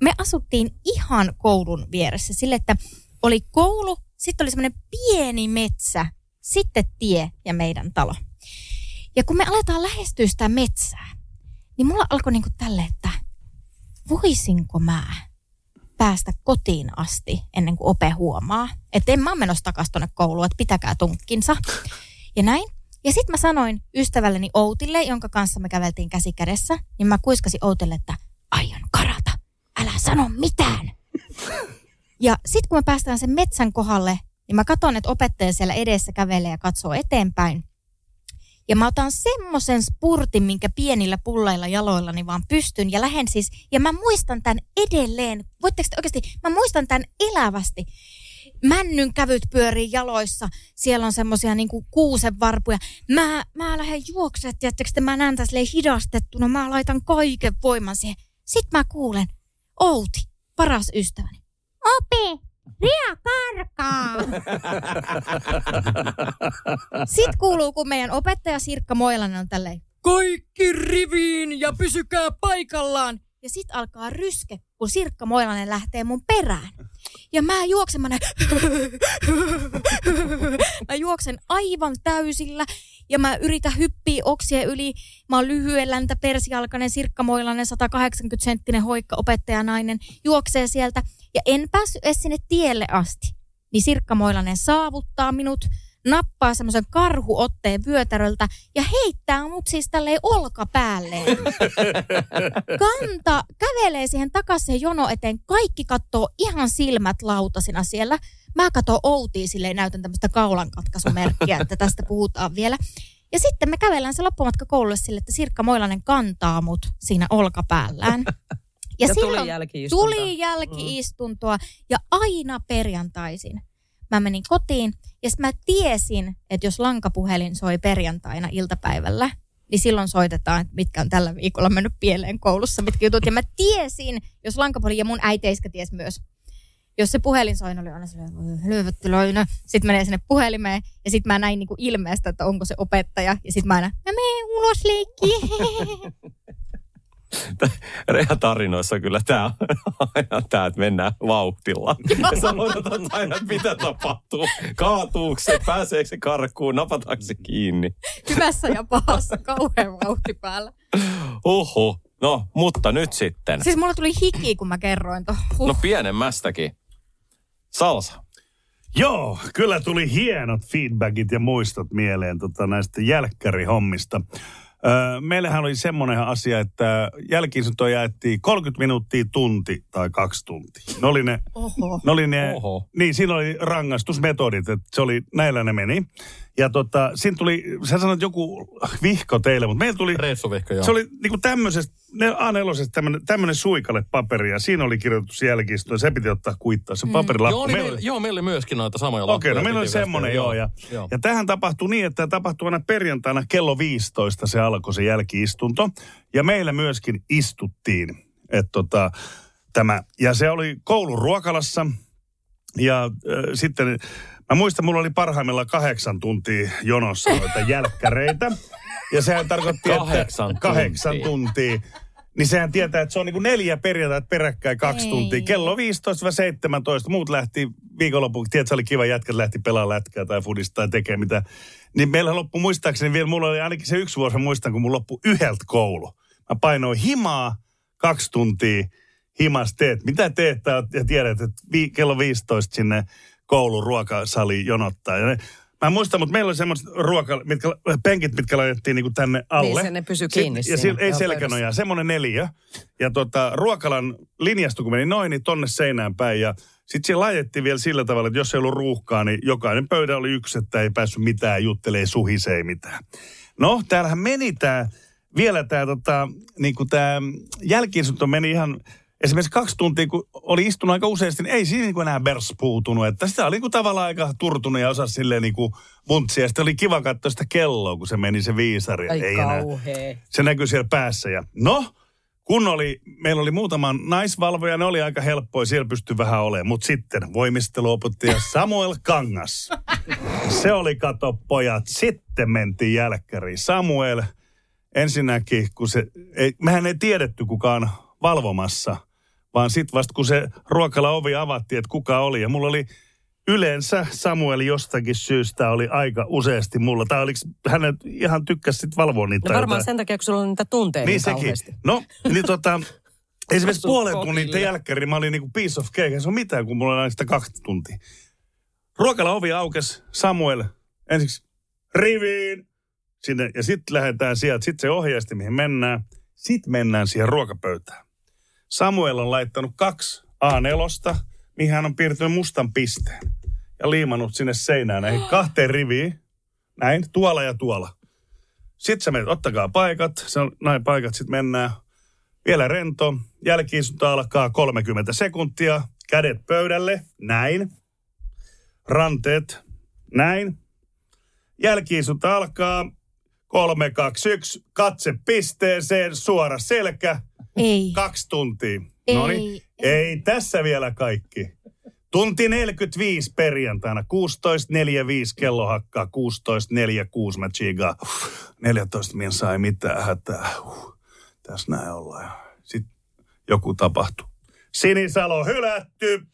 [SPEAKER 5] Me asuttiin ihan koulun vieressä sille, että oli koulu, sitten oli semmoinen pieni metsä, sitten tie ja meidän talo. Ja kun me aletaan lähestyä sitä metsää, niin mulla alkoi niinku tälle, että voisinko mä päästä kotiin asti ennen kuin ope huomaa. Että en mä ole menossa takaisin tuonne kouluun, että pitäkää tunkkinsa. Ja näin. Ja sitten mä sanoin ystävälleni Outille, jonka kanssa me käveltiin käsi kädessä, niin mä kuiskasin Outille, että aion karata. Älä sano mitään. [LAUGHS] Ja sitten kun me päästään sen metsän kohdalle, niin mä katson, että opettaja siellä edessä kävelee ja katsoo eteenpäin. Ja mä otan semmoisen spurtin, minkä pienillä pullailla jaloillani vaan pystyn ja lähden siis, ja mä muistan tämän edelleen, voitteko te oikeasti, mä muistan tämän elävästi. Männyn kävyt pyörii jaloissa, siellä on semmoisia niinku kuusenvarpuja. Mä, mä lähden juoksemaan, tiedättekö te, mä näen tässä hidastettuna, mä laitan kaiken voiman siihen. Sitten mä kuulen, Outi, paras ystäväni. Opi, Ria karkaa! [LAUGHS] Sitten kuuluu, kun meidän opettaja Sirkka Moilanen on tälleen, kaikki riviin ja pysykää paikallaan. Ja sitten alkaa ryske, kun Sirkka Moilanen lähtee mun perään. Ja mä juoksen, mä, näin, [LAUGHS] mä juoksen aivan täysillä ja mä yritän hyppiä oksien yli. Mä oon lyhyelläntä persialkainen Sirkka Moilanen, 180 senttinen hoikka opettajanainen, juoksee sieltä ja en päässyt edes sinne tielle asti. Niin Sirkka Moilanen saavuttaa minut, nappaa semmoisen karhuotteen vyötäröltä ja heittää mut siis tälleen olkapäälle. [LAUGHS] Kanta kävelee siihen takaisin jono eteen. Kaikki katsoo ihan silmät lautasina siellä. Mä katson Outia silleen, näytän tämmöistä kaulankatkasumerkkiä, että tästä puhutaan vielä. Ja sitten me kävellään se loppumatka koululle sille, että Sirkka Moilanen kantaa mut siinä olkapäällään. [LAUGHS]
[SPEAKER 7] Ja tuli jälki-istuntoa.
[SPEAKER 5] tuli jälkiistuntoa ja aina perjantaisin mä menin kotiin ja mä tiesin, että jos lankapuhelin soi perjantaina iltapäivällä, niin silloin soitetaan, mitkä on tällä viikolla mennyt pieleen koulussa, mitkä jutut. Ja mä tiesin, jos lankapuhelin, ja mun äiteiskä ties myös, jos se puhelin soi, niin oli aina löydettyloina. Sitten menee sinne puhelimeen, ja sitten mä näin niinku ilmeestä, että onko se opettaja. Ja sitten mä aina, mä menen ulos leikkiin. [LAUGHS] [LAUGHS]
[SPEAKER 3] Rea tarinoissa kyllä tämä on aina tämä, että mennään vauhtilla. Ja sä odotat aina, mitä tapahtuu. Kaatuuko se, pääseekö se karkuun, napataanko se kiinni.
[SPEAKER 5] Hyvässä ja pahassa, kauhean vauhti päällä.
[SPEAKER 3] Oho, no mutta nyt sitten.
[SPEAKER 5] Siis mulla tuli hiki, kun mä kerroin tuon. Huh.
[SPEAKER 3] No pienemmästäkin. Salsa.
[SPEAKER 4] Joo, kyllä tuli hienot feedbackit ja muistot mieleen tota, näistä jälkkärihommista. Öö, meillähän oli semmoinen asia, että jälkiistunto jaettiin 30 minuuttia, tunti tai kaksi tuntia. Ne oli ne,
[SPEAKER 5] Oho.
[SPEAKER 4] ne, oli ne
[SPEAKER 3] Oho.
[SPEAKER 4] niin siinä oli rangaistusmetodit, että se oli, näillä ne meni. Ja tota, siinä tuli, sä sanoit joku vihko teille, mutta meillä tuli,
[SPEAKER 6] Reissuvihko, joo.
[SPEAKER 4] se oli niinku tämmöisestä, ne A4 tämmönen, tämmönen suikale paperi ja siinä oli kirjoitettu se jälkiistunto ja se piti ottaa kuittaa, se paperilappu.
[SPEAKER 6] Joo, oli,
[SPEAKER 4] Meillä
[SPEAKER 6] joo, meillä oli myöskin noita samoja
[SPEAKER 4] Okei, no
[SPEAKER 6] lappuja,
[SPEAKER 4] meillä oli semmoinen, joo. Ja,
[SPEAKER 6] joo.
[SPEAKER 4] ja tähän tapahtui niin, että tapahtui aina perjantaina kello 15 se alkoi se jälkiistunto. Ja meillä myöskin istuttiin. Että tota, tämä. Ja se oli koulun ruokalassa. Ja äh, sitten, mä muistan, mulla oli parhaimmillaan kahdeksan tuntia jonossa noita [LAUGHS] jälkkäreitä. Ja sehän tarkoitti,
[SPEAKER 3] Kahdeksan
[SPEAKER 4] että kahdeksan
[SPEAKER 3] tuntia.
[SPEAKER 4] tuntia. Niin sehän tietää, että se on niin kuin neljä perjantaita peräkkäin kaksi
[SPEAKER 5] Ei.
[SPEAKER 4] tuntia. Kello 15-17, muut lähti viikonlopuksi. Tiedät, se oli kiva jätkät lähti pelaamaan lätkää tai fudista tai tekee mitä. Niin meillä loppui muistaakseni vielä, mulla oli ainakin se yksi vuosi, muistan, kun mulla loppui yhdeltä koulu. Mä painoin himaa kaksi tuntia himas teet. Mitä teet? Ja tiedät, että vi, kello 15 sinne koulun ruokasaliin jonottaa. Ja ne, mä en muista, mutta meillä oli semmoiset ruoka, mitkä, penkit, mitkä laitettiin niinku tänne alle.
[SPEAKER 7] Niin, se ne pysy kiinni
[SPEAKER 4] Sit, ja
[SPEAKER 7] siinä,
[SPEAKER 4] sillä, ei
[SPEAKER 7] joo,
[SPEAKER 4] selkänojaa, semmoinen neljä. Ja tota, ruokalan linjasta, kun meni noin, niin tonne seinään päin. Ja sitten siellä laitettiin vielä sillä tavalla, että jos ei ollut ruuhkaa, niin jokainen pöydä oli yksi, että ei päässyt mitään juttelee, suhisee mitään. No, täällähän meni tämä, vielä tämä tota, niinku tää meni ihan, esimerkiksi kaksi tuntia, kun oli istunut aika useasti, niin ei siinä niinku enää bers puutunut. Että sitä oli niinku tavallaan aika turtunut ja osasi silleen niinku vuntsia. Ja sitten oli kiva katsoa sitä kelloa, kun se meni se viisari.
[SPEAKER 7] Ai
[SPEAKER 4] ei enää se näkyy siellä päässä. Ja no, kun oli, meillä oli muutama naisvalvoja, ne oli aika helppoja, siellä pystyi vähän olemaan. Mutta sitten voimisteluopettaja Samuel Kangas. [LAUGHS] Se oli, kato pojat, sitten mentiin jälkkäriin. Samuel, ensinnäkin, kun se, ei, mehän ei tiedetty kukaan valvomassa, vaan sitten vasta kun se ruokala ovi avattiin, että kuka oli. Ja mulla oli yleensä Samuel jostakin syystä oli aika useasti mulla. Tai oliko hänet ihan tykkäsi sit valvoa niitä.
[SPEAKER 7] No varmaan
[SPEAKER 4] jotain.
[SPEAKER 7] sen takia, kun sulla on niitä tunteja niin,
[SPEAKER 4] Niin sekin. No, niin tota, [LAUGHS] esimerkiksi puolen tunnin jälkeen niin mä olin niinku piece of cake. Se on mitään, kun mulla on aina sitä kaksi tuntia. Ruokala ovi aukesi, Samuel ensiksi riviin sinne ja sitten lähdetään sieltä. Sitten se ohjeisti, mihin mennään. Sitten mennään siihen ruokapöytään. Samuel on laittanut kaksi A4, mihin hän on piirtänyt mustan pisteen. Ja liimannut sinne seinään näihin [GASPS] kahteen riviin. Näin, tuolla ja tuolla. Sitten sä menet, ottakaa paikat, se on näin paikat, sitten mennään. Vielä rento, jälkiistunto alkaa 30 sekuntia, kädet pöydälle, näin. Ranteet, näin. Jälkiistunto alkaa, 3, 2, 1, katse pisteeseen, suora selkä,
[SPEAKER 5] Ei.
[SPEAKER 4] kaksi tuntia.
[SPEAKER 5] Ei,
[SPEAKER 4] Noniin, ei tässä vielä kaikki. Tunti 45 perjantaina, 16.45 kello hakkaa, 16.46 mä chigaa. 14 min sai mitään hätää. Huh, tässä näin ollaan. Sitten joku tapahtui. Sinisalo hylätty. [GASPS]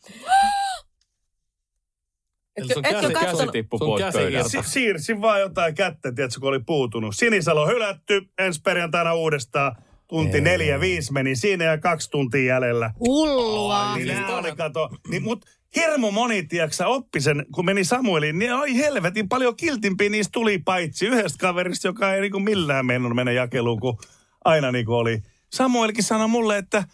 [SPEAKER 7] Etkö,
[SPEAKER 6] sun käsi-
[SPEAKER 7] katsonut?
[SPEAKER 3] Käsi tippui pois.
[SPEAKER 4] Si- siirsin vaan jotain kättä, tiedätkö, kun oli puutunut. Sinisalo hylätty, ensi perjantaina uudestaan. Tunti neljä, viisi meni siinä ja kaksi tuntia jäljellä.
[SPEAKER 5] Hullua.
[SPEAKER 4] Niin nää oli kato. Niin, mut hirmu moni, tiedätkö, oppi sen, kun meni Samueliin, niin oi helvetin paljon kiltimpiä niistä tuli paitsi yhdestä kaverista, joka ei niinku millään mennyt mennä jakeluun, kun aina niinku oli. Samuelkin sanoi mulle, että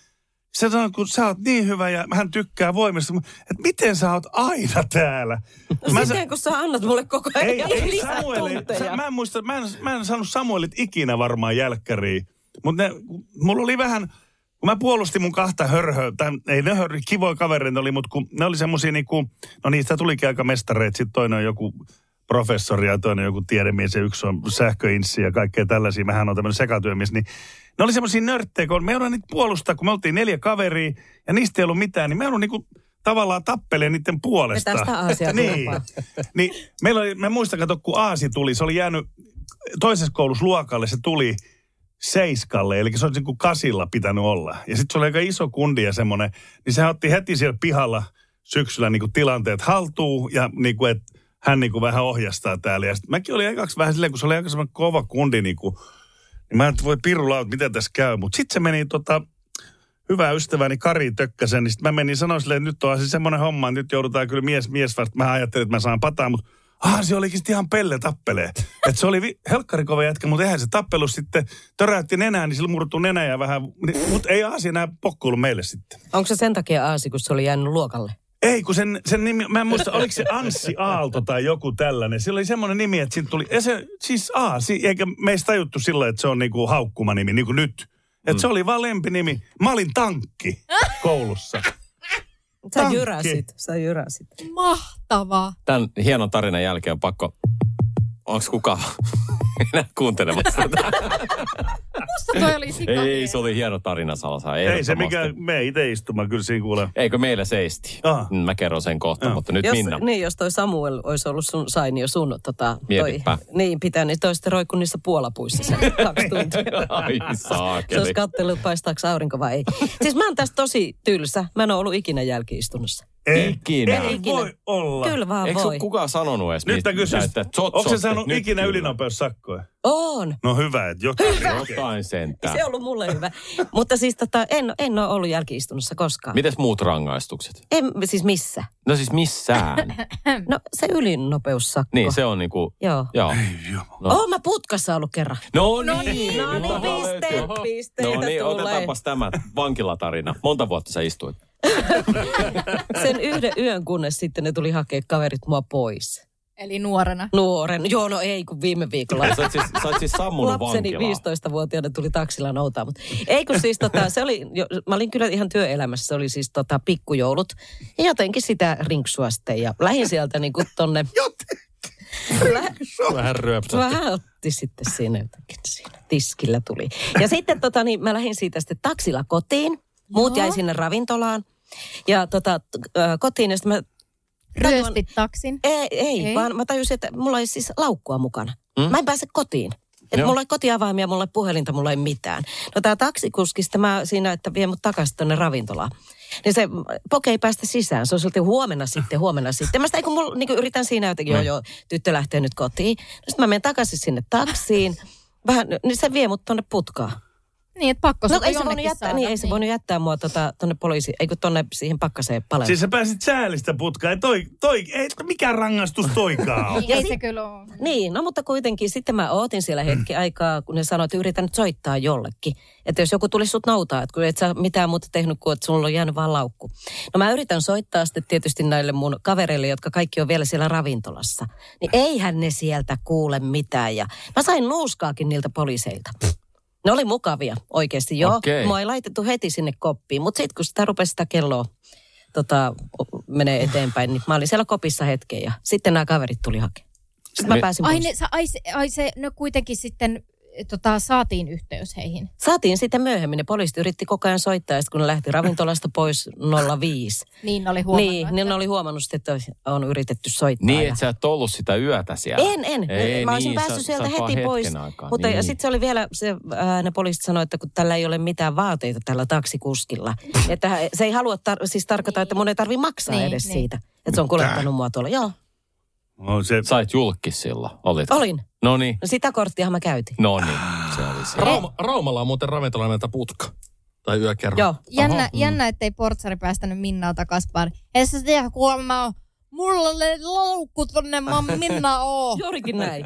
[SPEAKER 4] se sanoi, kun sä oot niin hyvä ja hän tykkää voimista, että miten sä oot aina täällä. [LAUGHS]
[SPEAKER 7] Mä
[SPEAKER 4] sa-
[SPEAKER 7] Siten, kun sä annat mulle koko ajan
[SPEAKER 4] ei, ei
[SPEAKER 7] lisää
[SPEAKER 4] Samuel, sa, mä en muista, mä en, mä en saanut Samuelit ikinä varmaan jälkkäriin. Mutta mulla oli vähän, kun mä puolustin mun kahta hörhöä, tai ei ne hörhö, kivoja kavereita oli, mutta kun ne oli semmosia niinku, no niistä tulikin aika mestareita, sitten toinen on joku professori ja toinen joku tiedemies ja yksi on sähköinssi ja kaikkea tällaisia. Mähän on tämmöinen sekatyömies, niin ne oli semmoisia nörttejä, kun me joudun niitä puolustaa, kun me oltiin neljä kaveria ja niistä ei ollut mitään, niin me joudun niinku tavallaan tappelee niiden puolesta.
[SPEAKER 7] Sitä Aasia [LAUGHS]
[SPEAKER 4] niin. niin. Meillä oli, mä muistan, kato, kun Aasi tuli, se oli jäänyt toisessa koulussa luokalle, se tuli seiskalle, eli se olisi niin kuin kasilla pitänyt olla. Ja sitten se oli aika iso kundi ja semmoinen, niin se otti heti siellä pihalla syksyllä niin kuin tilanteet haltuun ja niin kuin, että hän niin kuin vähän ohjastaa täällä. Ja sitten mäkin olin ekaksi vähän silleen, kun se oli aika semmoinen kova kundi, niin, kuin, niin mä että voi pirulla, että miten tässä käy. Mutta sitten se meni tota, hyvä ystäväni Kari Tökkäsen, niin sitten mä menin sanoin silleen, että nyt on siis semmoinen homma, että nyt joudutaan kyllä mies, mies vasta. Mä ajattelin, että mä saan pataa, mutta ah, se olikin sitten ihan pelle tappelee. että se oli vi- helkkarikova jätkä, mutta eihän se tappelu sitten töräytti nenää, niin sillä murtui nenä ja vähän, mutta ei Aasi enää pokkuillut meille sitten.
[SPEAKER 7] Onko se sen takia Aasi, kun se oli jäänyt luokalle?
[SPEAKER 4] Ei, kun sen, sen nimi, mä en muista, oliko se Anssi Aalto tai joku tällainen. Sillä oli semmoinen nimi, että siitä tuli, ja se, siis Aasi, eikä meistä tajuttu silloin, että se on niinku haukkuma nimi, niin kuin nyt. Että mm. se oli vaan lempinimi. Mä olin tankki koulussa.
[SPEAKER 7] Sä
[SPEAKER 4] Tankki.
[SPEAKER 7] jyräsit, sä jyräsit.
[SPEAKER 5] Mahtavaa.
[SPEAKER 3] Tämän hienon tarinan jälkeen on pakko... Onko kukaan [LAUGHS] enää kuuntelemassa tätä? [LAUGHS]
[SPEAKER 5] Musta toi oli sika
[SPEAKER 3] Ei, se oli hieno tarina Salsa.
[SPEAKER 4] Ei se mikä, me itse istumaan kyllä siinä kuulee.
[SPEAKER 3] Eikö meillä seisti?
[SPEAKER 4] Ah.
[SPEAKER 3] Mm, Mä kerron sen kohta,
[SPEAKER 4] Ah.
[SPEAKER 3] mutta nyt
[SPEAKER 7] jos,
[SPEAKER 3] Minna.
[SPEAKER 7] Niin, jos toi Samuel olisi ollut sun Sainio sun tota, toi,
[SPEAKER 3] Mietipä.
[SPEAKER 7] niin pitää, niin toi sitten roikku niissä puolapuissa sen [LAUGHS] kaksi tuntia.
[SPEAKER 3] Ai
[SPEAKER 7] Se
[SPEAKER 3] saakeli.
[SPEAKER 7] olisi katsellut, paistaako aurinko vai ei. Siis mä oon tästä tosi tylsä. Mä en ole ollut ikinä jälkiistunnossa.
[SPEAKER 4] Ei,
[SPEAKER 3] Ikinä.
[SPEAKER 4] ei
[SPEAKER 7] Ikinä.
[SPEAKER 4] voi olla.
[SPEAKER 7] Kyllä vaan
[SPEAKER 3] Eikö
[SPEAKER 7] voi.
[SPEAKER 3] ole kukaan sanonut edes?
[SPEAKER 4] Nyt
[SPEAKER 3] tsot,
[SPEAKER 4] onko se saanut
[SPEAKER 3] nyt
[SPEAKER 4] ikinä ylinopeussakkoja?
[SPEAKER 7] On.
[SPEAKER 4] No hyvä, että jotain.
[SPEAKER 3] Jotain sentään. [LAUGHS]
[SPEAKER 7] Se on ollut mulle hyvä. Mutta siis tota, en, en ole ollut jälkiistunnossa koskaan.
[SPEAKER 3] Mites muut rangaistukset?
[SPEAKER 7] En, siis missä?
[SPEAKER 3] No siis missään. [LAUGHS]
[SPEAKER 7] No se ylinopeussakko.
[SPEAKER 3] niin, se on niinku...
[SPEAKER 7] Joo.
[SPEAKER 3] Joo.
[SPEAKER 4] Joo.
[SPEAKER 3] No.
[SPEAKER 7] Oon mä putkassa ollut kerran.
[SPEAKER 3] No,
[SPEAKER 7] No
[SPEAKER 3] niin.
[SPEAKER 7] niin, no
[SPEAKER 3] nyt
[SPEAKER 7] niin, pisteet,
[SPEAKER 3] löytyä.
[SPEAKER 7] pisteitä
[SPEAKER 3] No niin, otetaanpas tämä [LAUGHS] vankilatarina. Monta vuotta sä istuit? [LAUGHS]
[SPEAKER 7] Sen yhden yön, kunnes sitten ne tuli hakea kaverit mua pois.
[SPEAKER 5] Eli nuorena.
[SPEAKER 7] Nuoren. Joo, no ei, kun viime viikolla.
[SPEAKER 3] Sä oot siis, sä oot siis sammunut
[SPEAKER 7] Lapseni
[SPEAKER 3] vankilaa.
[SPEAKER 7] 15-vuotiaana tuli taksilla noutaa, mutta ei kun siis tota, se oli, jo, mä olin kyllä ihan työelämässä, se oli siis tota pikkujoulut. Ja jotenkin sitä rinksua sitten ja lähin sieltä niin kuin tonne. [LAUGHS]
[SPEAKER 6] Vähän ryöpsähti.
[SPEAKER 7] Vähän otti sitten siinä jotenkin siinä tiskillä tuli. Ja sitten tota, niin mä lähdin siitä sitten taksilla kotiin. Muut jäi sinne ravintolaan. Ja tota, kotiin ja sitten mä
[SPEAKER 5] Ryöstit taksin.
[SPEAKER 7] ei, ei,
[SPEAKER 5] Ei?
[SPEAKER 7] vaan mä tajusin, että mulla ei siis laukkua mukana.
[SPEAKER 3] Mm?
[SPEAKER 7] Mm? Mä en pääse kotiin. Että mulla ei kotiavaimia, mulla ei puhelinta, mulla ei mitään. No tää taksikuski, sitten mä siinä, että vie mut takaisin tonne ravintolaan. Niin se poke ei päästä sisään. Se on silti huomenna sitten, huomenna sitten. Mä sitä, kun mulla, niin yritän siinä jotenkin, joo joo, tyttö lähtee nyt kotiin. No sitten mä menen takaisin sinne taksiin. Vähän, niin se vie mut tonne putkaan.
[SPEAKER 5] Niin, että pakko
[SPEAKER 7] No ei se voinut jättää,
[SPEAKER 5] saada.
[SPEAKER 7] niin ei se voinut jättää mua tota, tonne poliisi, ei kun tonne siihen pakkaseen palemaan.
[SPEAKER 4] Siis sä pääsit säälistä putkaan. Ei Toi, toi, ei, mikä rangaistus toikaan on? [LAUGHS]
[SPEAKER 5] Niin, ei se kyllä ole.
[SPEAKER 7] Niin, no mutta kuitenkin sitten mä ootin siellä hetki aikaa, kun ne sanoivat, että yritän nyt soittaa jollekin. Että jos joku tulisi sut noutaa, että kun et sä mitään muuta tehnyt kuin, että sulla on jäänyt vaan laukku. No mä yritän soittaa sitten tietysti näille mun kavereille, jotka kaikki on vielä siellä ravintolassa. Niin eihän ne sieltä kuule mitään. Ja mä sain nuuskaakin niiltä poliiseilta. Ne oli mukavia oikeasti, joo.
[SPEAKER 3] Okei.
[SPEAKER 7] Mua ei laitettu heti sinne koppiin, mutta sitten kun sitä rupesi sitä kelloa tota, menee eteenpäin, niin mä olin siellä kopissa hetken ja sitten nämä kaverit tuli hakemaan. Sitten mä pääsin
[SPEAKER 5] Ai, ne, sa, ai, se, ai se, no kuitenkin sitten tota, saatiin yhteys heihin.
[SPEAKER 7] Saatiin sitten myöhemmin. Ne poliisit yritti koko ajan soittaa, ja sitten kun ne lähti ravintolasta pois 05. [LAUGHS]
[SPEAKER 5] Niin ne oli huomannut.
[SPEAKER 7] niin,
[SPEAKER 5] että-
[SPEAKER 7] niin ne oli huomannut että on yritetty soittaa.
[SPEAKER 3] Niin,
[SPEAKER 7] ja-
[SPEAKER 3] että sä et ollut sitä yötä siellä.
[SPEAKER 7] En, en.
[SPEAKER 3] Ei,
[SPEAKER 7] mä olisin
[SPEAKER 3] niin,
[SPEAKER 7] päässyt
[SPEAKER 3] sä-
[SPEAKER 7] sieltä
[SPEAKER 3] sä
[SPEAKER 7] heti pois.
[SPEAKER 3] aikaa,
[SPEAKER 7] Mutta
[SPEAKER 3] niin.
[SPEAKER 7] ja sitten se oli vielä, se, ää, ne poliisit sanoivat, että kun tällä ei ole mitään vaateita tällä taksikuskilla. [LAUGHS] että se ei halua, tar- siis tarkoita, että mun ei tarvi maksaa
[SPEAKER 5] Niin,
[SPEAKER 7] edes
[SPEAKER 5] niin.
[SPEAKER 7] siitä. Että se on kuljettanut mua tuolla. Joo,
[SPEAKER 4] No, se,
[SPEAKER 3] Sait julkis silloin, olit?
[SPEAKER 7] olin.
[SPEAKER 3] No niin,
[SPEAKER 7] No sitä korttiahan mä käytin.
[SPEAKER 3] no niin, se oli se.
[SPEAKER 6] Rauma, Raumalla on muuten ravintola nimeltä putka. Tai yökerho.
[SPEAKER 7] Joo.
[SPEAKER 5] Jännä,
[SPEAKER 6] Aha, mm.
[SPEAKER 5] jännä ettei portsari päästänyt Minnaa takas pari. Ei sä tiedä, kun mä oon, mulla oli laukku tonne, mä Minna Oo. [LAUGHS]
[SPEAKER 7] Juurikin näin.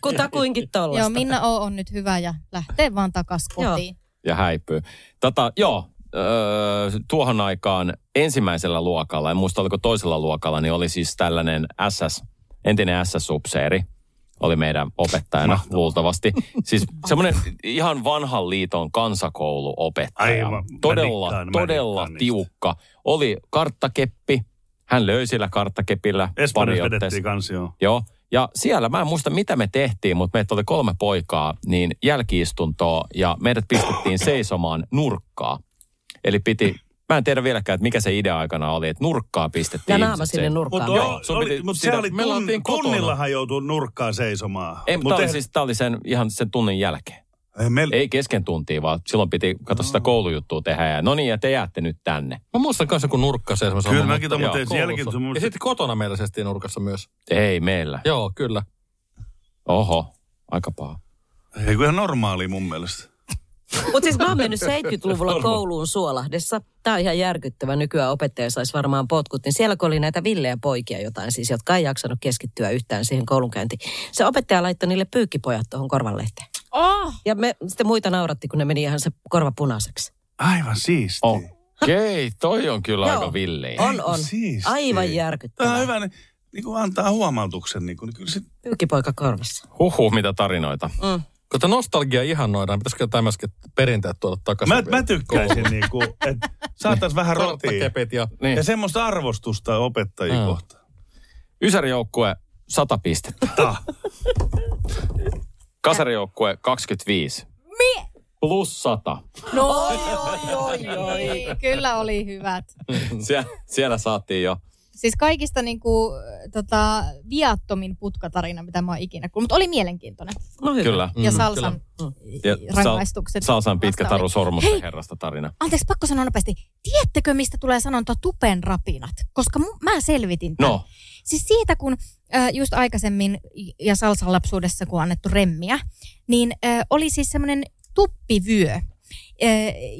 [SPEAKER 7] Kutakuinkin tollasta.
[SPEAKER 5] Joo, Minna Oo on nyt hyvä ja lähtee vaan takas
[SPEAKER 7] Joo.
[SPEAKER 5] kotiin.
[SPEAKER 3] Ja häipyy. Tota, joo, öö, tuohon aikaan ensimmäisellä luokalla, en muista oliko toisella luokalla, niin oli siis tällainen SS, entinen SS-upseeri, oli meidän opettajana
[SPEAKER 4] Mahtavaa.
[SPEAKER 3] luultavasti. Siis semmoinen ihan vanhan liiton kansakouluopettaja.
[SPEAKER 4] Aivan, mä
[SPEAKER 3] todella,
[SPEAKER 4] mä
[SPEAKER 3] todella
[SPEAKER 4] dikkaan niistä.
[SPEAKER 3] tiukka. Oli karttakeppi, hän löi sillä karttakepillä
[SPEAKER 4] Espanjassa vedettiin kanssa, joo.
[SPEAKER 3] Joo. Ja siellä, mä en muista mitä me tehtiin, mutta meitä oli kolme poikaa, niin jälkiistuntoa ja meidät pistettiin seisomaan nurkkaa. Eli piti, mä en tiedä vieläkään, että mikä se idea aikana oli, että nurkkaa pistettiin.
[SPEAKER 7] Ja naama sinne
[SPEAKER 3] se-
[SPEAKER 7] nurkkaan.
[SPEAKER 4] Mutta
[SPEAKER 3] Joo, sun piti
[SPEAKER 4] mut se oli tunn, tunnillahan joutuu nurkkaan seisomaan.
[SPEAKER 3] Ei,
[SPEAKER 4] Mut
[SPEAKER 3] mutta tämä oli,
[SPEAKER 4] ei-
[SPEAKER 3] siis, tää oli sen, ihan sen tunnin jälkeen.
[SPEAKER 4] ei, meillä,
[SPEAKER 3] Ei kesken tuntia, vaan silloin piti katsoa sitä koulujuttua tehdä. Ja no niin, ja te jäätte nyt tänne.
[SPEAKER 6] Mä muistan kanssa, kun nurkka seisoi.
[SPEAKER 4] Kyllä mäkin tuon, mutta ei
[SPEAKER 6] koulussa.
[SPEAKER 4] jälkeen. se mun-
[SPEAKER 6] Ja sitten kotona meillä seistiin nurkassa myös.
[SPEAKER 3] Ei meillä.
[SPEAKER 6] Joo, kyllä.
[SPEAKER 3] Oho, aika paha.
[SPEAKER 4] Ei kun ihan normaali mun mielestä.
[SPEAKER 7] Mutta siis mä oon mennyt 70-luvulla kouluun Suolahdessa. Tämä on ihan järkyttävä. Nykyään opettaja saisi varmaan potkut. Niin siellä kun oli näitä villejä poikia jotain siis, jotka ei jaksanut keskittyä yhtään siihen koulunkäyntiin. Se opettaja laittoi niille pyykkipojat tuohon korvanlehteen.
[SPEAKER 5] Oh,
[SPEAKER 7] Ja me sitten muita nauratti, kun ne meni ihan se korva punaiseksi.
[SPEAKER 4] Aivan siisti.
[SPEAKER 3] Okei, toi on kyllä
[SPEAKER 7] Joo.
[SPEAKER 3] aika villiin.
[SPEAKER 7] On, on.
[SPEAKER 4] Siistiä.
[SPEAKER 7] Aivan
[SPEAKER 4] Tämä on
[SPEAKER 7] järkyttävää.
[SPEAKER 4] hyvä, niin, niin kuin antaa huomautuksen. Niin kuin, niin kyllä se,
[SPEAKER 7] Pyykkipoika korvassa.
[SPEAKER 3] Huhhuh, mitä tarinoita.
[SPEAKER 7] Mm.
[SPEAKER 6] Kun tätä nostalgia ihannoidaan, pitäisikö tämmöiset perinteet tuoda takaisin?
[SPEAKER 4] mä, mä tykkäisin, niin kuin, että saataisiin vähän rotia.
[SPEAKER 6] Ja...
[SPEAKER 3] Niin.
[SPEAKER 4] Ja semmoista arvostusta opettajia
[SPEAKER 6] Mm.
[SPEAKER 4] kohtaan.
[SPEAKER 3] Ysärijoukkue 100 pistettä. Kasarijoukkue 25.
[SPEAKER 5] mie?
[SPEAKER 3] plus 100.
[SPEAKER 5] No, oi, oi, oi, oi. Kyllä oli hyvät. [LAUGHS]
[SPEAKER 3] Sie- siellä saatiin jo.
[SPEAKER 5] Siis kaikista niinku, tota, viattomin putkatarina, mitä mä oon ikinä kuullut. Mutta oli mielenkiintoinen.
[SPEAKER 7] No.
[SPEAKER 3] Kyllä.
[SPEAKER 5] Ja
[SPEAKER 6] Mhm,
[SPEAKER 5] Salsan
[SPEAKER 3] Ja
[SPEAKER 5] rangaistukset.
[SPEAKER 3] Salsan pitkä taru sormusten
[SPEAKER 5] Hei!
[SPEAKER 3] herrasta tarina.
[SPEAKER 5] Anteeksi, pakko sanoa nopeasti. Tiedättekö, mistä tulee sanonta tupen rapinat? Koska mu- mä selvitin tämän.
[SPEAKER 3] No,
[SPEAKER 5] Siis siitä, kun äh, just aikaisemmin ja Salsan lapsuudessa, kun on annettu remmiä, niin äh, oli siis semmoinen tuppivyö. Äh,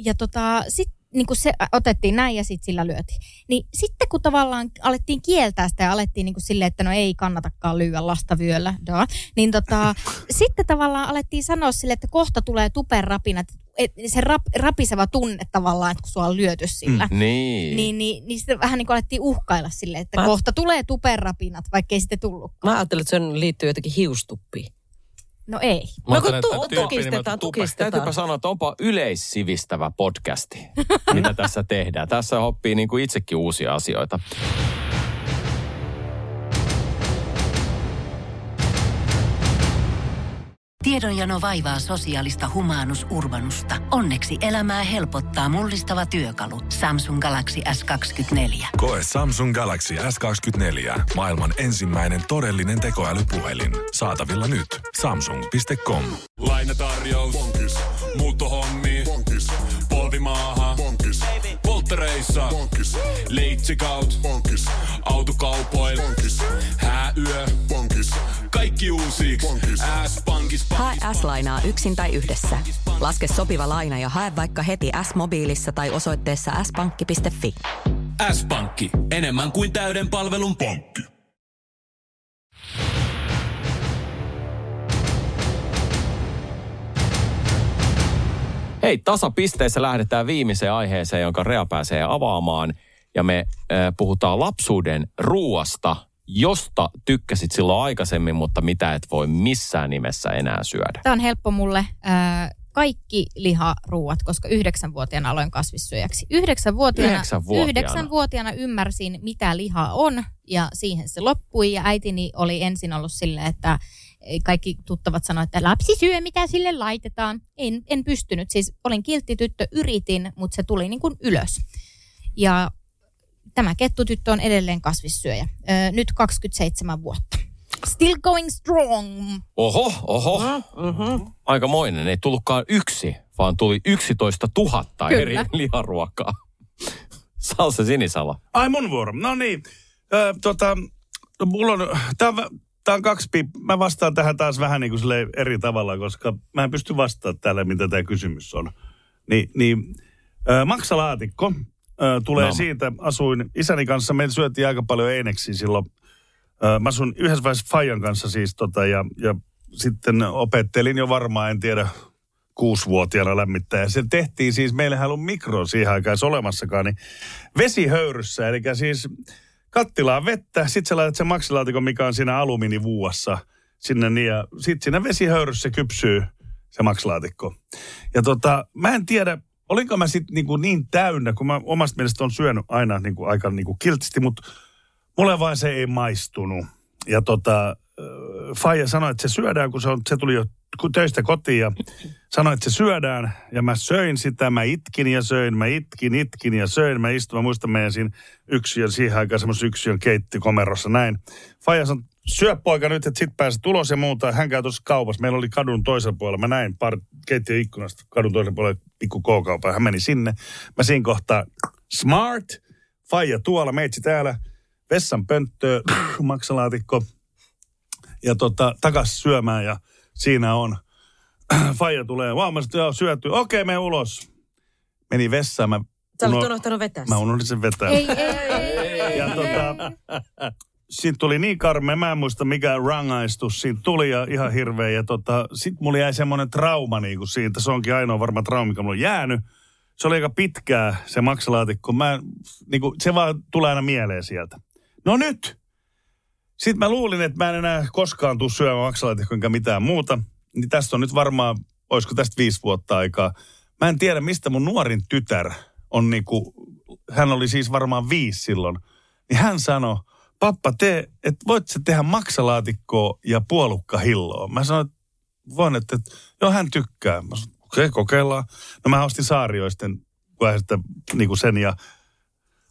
[SPEAKER 5] ja tota, sit niin kun se otettiin näin ja sitten sillä lyötiin. Niin sitten kun tavallaan alettiin kieltää sitä ja alettiin niin kuin silleen, että no ei kannatakaan lyödä lasta vyöllä, da, niin tota, [LAUGHS] sitten tavallaan alettiin sanoa sille, että kohta tulee tuperrapinat, se rap, rapiseva tunne tavallaan, että kun sua on lyöty sillä. Mm.
[SPEAKER 3] niin.
[SPEAKER 5] Niin, niin, niin sitten vähän niin kuin alettiin uhkailla sille, että
[SPEAKER 7] Mä-
[SPEAKER 5] kohta tulee tuperrapinat, vaikka ei sitten tullutkaan.
[SPEAKER 7] Mä ajattelin, että se liittyy jotenkin hiustuppiin.
[SPEAKER 5] No ei.
[SPEAKER 6] Mä
[SPEAKER 7] No kun tu- tukistetaan, tukistetaan.
[SPEAKER 3] Täytyypä sanoa, että onpa yleissivistävä podcasti, [LAUGHS] mitä tässä tehdään. Tässä oppii niin kuin itsekin uusia asioita.
[SPEAKER 9] Tiedonjano vaivaa sosiaalista humanus urbanusta. Onneksi elämää helpottaa mullistava työkalu. Samsung Galaxy S24.
[SPEAKER 10] Koe Samsung Galaxy S24. Maailman ensimmäinen todellinen tekoälypuhelin. Saatavilla nyt. Samsung.com.
[SPEAKER 2] Lainatarjous. Bonkis. Muuttohommi. Bonkis. Polvimaaha. Bonkis. Polttereissa. Bonkis. Leitsikaut. Bonkis. Autokaupoil. Bonkis. Hääyö. Bonkis. Kaikki uusi. S-pankis.
[SPEAKER 8] Hae S-lainaa yksin tai yhdessä. Laske sopiva laina ja hae vaikka heti S-mobiilissa tai osoitteessa s-pankki.fi.
[SPEAKER 2] S-pankki. Enemmän kuin täyden palvelun pankki.
[SPEAKER 3] Hei, tasapisteissä lähdetään viimeiseen aiheeseen, jonka Rea pääsee avaamaan. Ja me äh, puhutaan lapsuuden ruuasta, josta tykkäsit silloin aikaisemmin, mutta mitä et voi missään nimessä enää syödä.
[SPEAKER 5] Tämä on helppo mulle. Äh, kaikki liharuuat, koska yhdeksänvuotiaana aloin kasvissyöjäksi. Yhdeksänvuotiaana,
[SPEAKER 3] Yhdeksänvuotiaana.
[SPEAKER 5] yhdeksänvuotiaana ymmärsin, mitä liha on, ja siihen se loppui. Ja äitini oli ensin ollut silleen, että kaikki tuttavat sanoivat, että lapsi syö, mitä sille laitetaan. En, en pystynyt. Siis olin kiltti tyttö, yritin, mutta se tuli niin kuin ylös. Ja tämä kettutyttö on edelleen kasvissyöjä. Ö, nyt 27 vuotta. Still going strong.
[SPEAKER 3] Oho, oho.
[SPEAKER 7] Mm-hmm.
[SPEAKER 3] Aikamoinen. Ei tullutkaan yksi, vaan tuli 11 000
[SPEAKER 5] Kyllä.
[SPEAKER 3] eri liharuokaa. Salsa Sinisala.
[SPEAKER 4] Ai mun vuoro. No niin. Ö, tota, mulla on, tää on, vä- tää on kaksi piip. Mä vastaan tähän taas vähän niin kuin eri tavalla, koska mä en pysty vastaamaan tälle, mitä tämä kysymys on. Ni, niin, ö, maksalaatikko ö, tulee
[SPEAKER 3] Naama.
[SPEAKER 4] siitä. Asuin isäni kanssa, meillä syötiin aika paljon eineksiä silloin. Ö, mä asun yhdessä vaiheessa Fajan kanssa siis tota, ja, ja sitten opettelin jo varmaan, en tiedä, kuusivuotiaana lämmittää. Ja se tehtiin siis, meillähän ei ollut mikro siihen aikaan olemassakaan, niin vesihöyryssä, eli siis kattilaan vettä, sitten sä laitat sen maksilaatikon, mikä on siinä alumiinivuuassa sinne, niin ja sitten siinä vesihöyryssä kypsyy se maksilaatikko. Ja tota, mä en tiedä, olinko mä sitten niinku niin täynnä, kun mä omasta mielestä on syönyt aina niinku aika niinku kiltisti, mutta mulle vaan se ei maistunut. Ja tota, äh, Faija sanoi, että se syödään, kun se, on, se tuli jo töistä kotiin ja sanoi, että se syödään. Ja mä söin sitä, mä itkin ja söin, mä itkin, itkin ja söin. Mä istuin, mä muistan meidän siinä yksiön, siihen aikaan semmoisen yksiön keitti komerossa näin. Faija sanoi, syö poika nyt, että sit pääset tulos ja muuta. Hän käy tuossa kaupassa. Meillä oli kadun toisella puolella. Mä näin par, keittiön ikkunasta kadun toisella puolella pikku K-kaupan. Hän meni sinne. Mä siinä kohtaa, smart, Faija tuolla, meitsi täällä, vessan pönttöä, [CLEARS THROAT] maksalaatikko ja tota, takas syömään ja siinä on. [CLEARS THROAT] Faija tulee, huomasin, että joo, syöty. Okei, me ulos. Meni vessaan. Mä,
[SPEAKER 7] Sä
[SPEAKER 4] uno-
[SPEAKER 7] unohtanut vetää
[SPEAKER 4] mä unohdin sen vetää.
[SPEAKER 5] Ei, ei, ei.
[SPEAKER 4] Ja tota, [LAUGHS] siitä tuli niin karmea, mä en muista mikä rangaistus siitä tuli ja ihan hirveä. Ja tota, sit mulla jäi semmoinen trauma niinku siitä, se onkin ainoa varma trauma, mikä mulla on jäänyt. Se oli aika pitkää se maksalaatikko. Mä, niinku, se vaan tulee aina mieleen sieltä. No nyt! Sitten mä luulin, että mä en enää koskaan tuu syömään maksalaatikkoa enkä mitään muuta. Niin tästä on nyt varmaan, olisiko tästä viisi vuotta aikaa. Mä en tiedä, mistä mun nuorin tytär on niinku, hän oli siis varmaan viisi silloin. Niin hän sanoi, pappa tee, että voit sä tehdä maksalaatikkoa ja puolukkahilloa. Mä sanoin, että voin, että, että joo hän tykkää. Mä sanoin, okay, kokeillaan. No mä ostin saarioisten vähän sitten niin kuin sen ja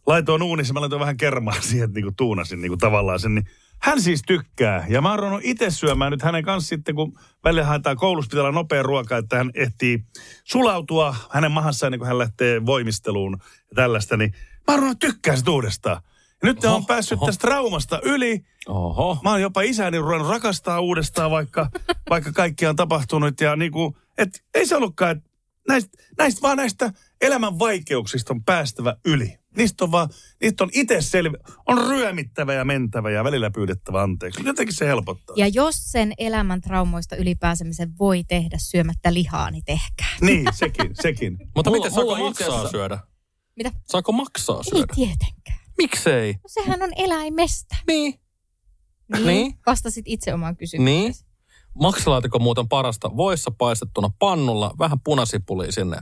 [SPEAKER 4] laitoin uunissa, mä laitoin vähän kermaa [LAUGHS] siihen, että niin kuin tuunasin niin kuin tavallaan sen, niin hän siis tykkää. Ja mä oon itse syömään nyt hänen kanssa sitten, kun välillä haetaan koulussa pitää olla nopea ruoka, että hän ehtii sulautua hänen mahassaan, niin kun hän lähtee voimisteluun ja tällaista, niin mä oon tykkää sitä uudestaan. Ja nyt oho, on päässyt oho. tästä traumasta yli.
[SPEAKER 3] Oho.
[SPEAKER 4] Mä oon jopa isäni ruvennut rakastaa uudestaan, vaikka, [LAUGHS] vaikka kaikki on tapahtunut. Ja niin kuin, et ei se ollutkaan, että näistä, näistä vaan näistä elämän vaikeuksista on päästävä yli. Niistä on vaan, niistä on itse selvi, on ryömittävä ja mentävä ja välillä pyydettävä anteeksi. Jotenkin se helpottaa.
[SPEAKER 5] Ja jos sen elämän traumoista ylipääsemisen voi tehdä syömättä lihaa, niin tehkää.
[SPEAKER 4] Niin, sekin, sekin.
[SPEAKER 6] Mutta
[SPEAKER 3] Mulla-
[SPEAKER 6] miten saako maksaa syödä?
[SPEAKER 5] Mitä?
[SPEAKER 6] Saako maksaa
[SPEAKER 5] Ei
[SPEAKER 6] syödä?
[SPEAKER 5] tietenkään.
[SPEAKER 6] Miksei?
[SPEAKER 5] No, sehän on eläimestä.
[SPEAKER 6] Niin.
[SPEAKER 5] Niin.
[SPEAKER 6] Niin.
[SPEAKER 5] Vastasit itse omaan kysymykseen.
[SPEAKER 6] Niin. Maksalaatikko muuten parasta voissa paistettuna pannulla, vähän punasipulia sinne.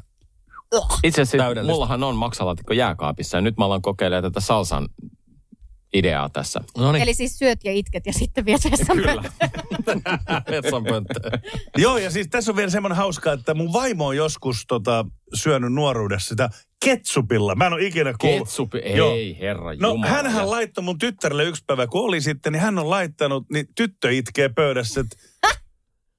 [SPEAKER 3] Itse asiassa mullahan on maksalaatikko jääkaapissa ja nyt mä alan kokeilemaan tätä salsan ideaa tässä.
[SPEAKER 6] No niin,
[SPEAKER 5] Eli siis syöt ja itket ja sitten viet vessan
[SPEAKER 3] Kyllä.
[SPEAKER 6] vessanpönttöön. [LAUGHS]
[SPEAKER 4] Joo, ja siis tässä on vielä semmoinen hauska, että mun vaimo on joskus tota, syönyt nuoruudessa sitä ketsupilla. Mä en ole ikinä kuullut.
[SPEAKER 3] Ketsupi,
[SPEAKER 4] Joo.
[SPEAKER 3] ei herra
[SPEAKER 4] No
[SPEAKER 3] jumala.
[SPEAKER 4] hänhän laittoi mun tyttärelle yksi päivä, kun oli sitten, niin hän on laittanut, niin tyttö itkee pöydässä, että [LAUGHS]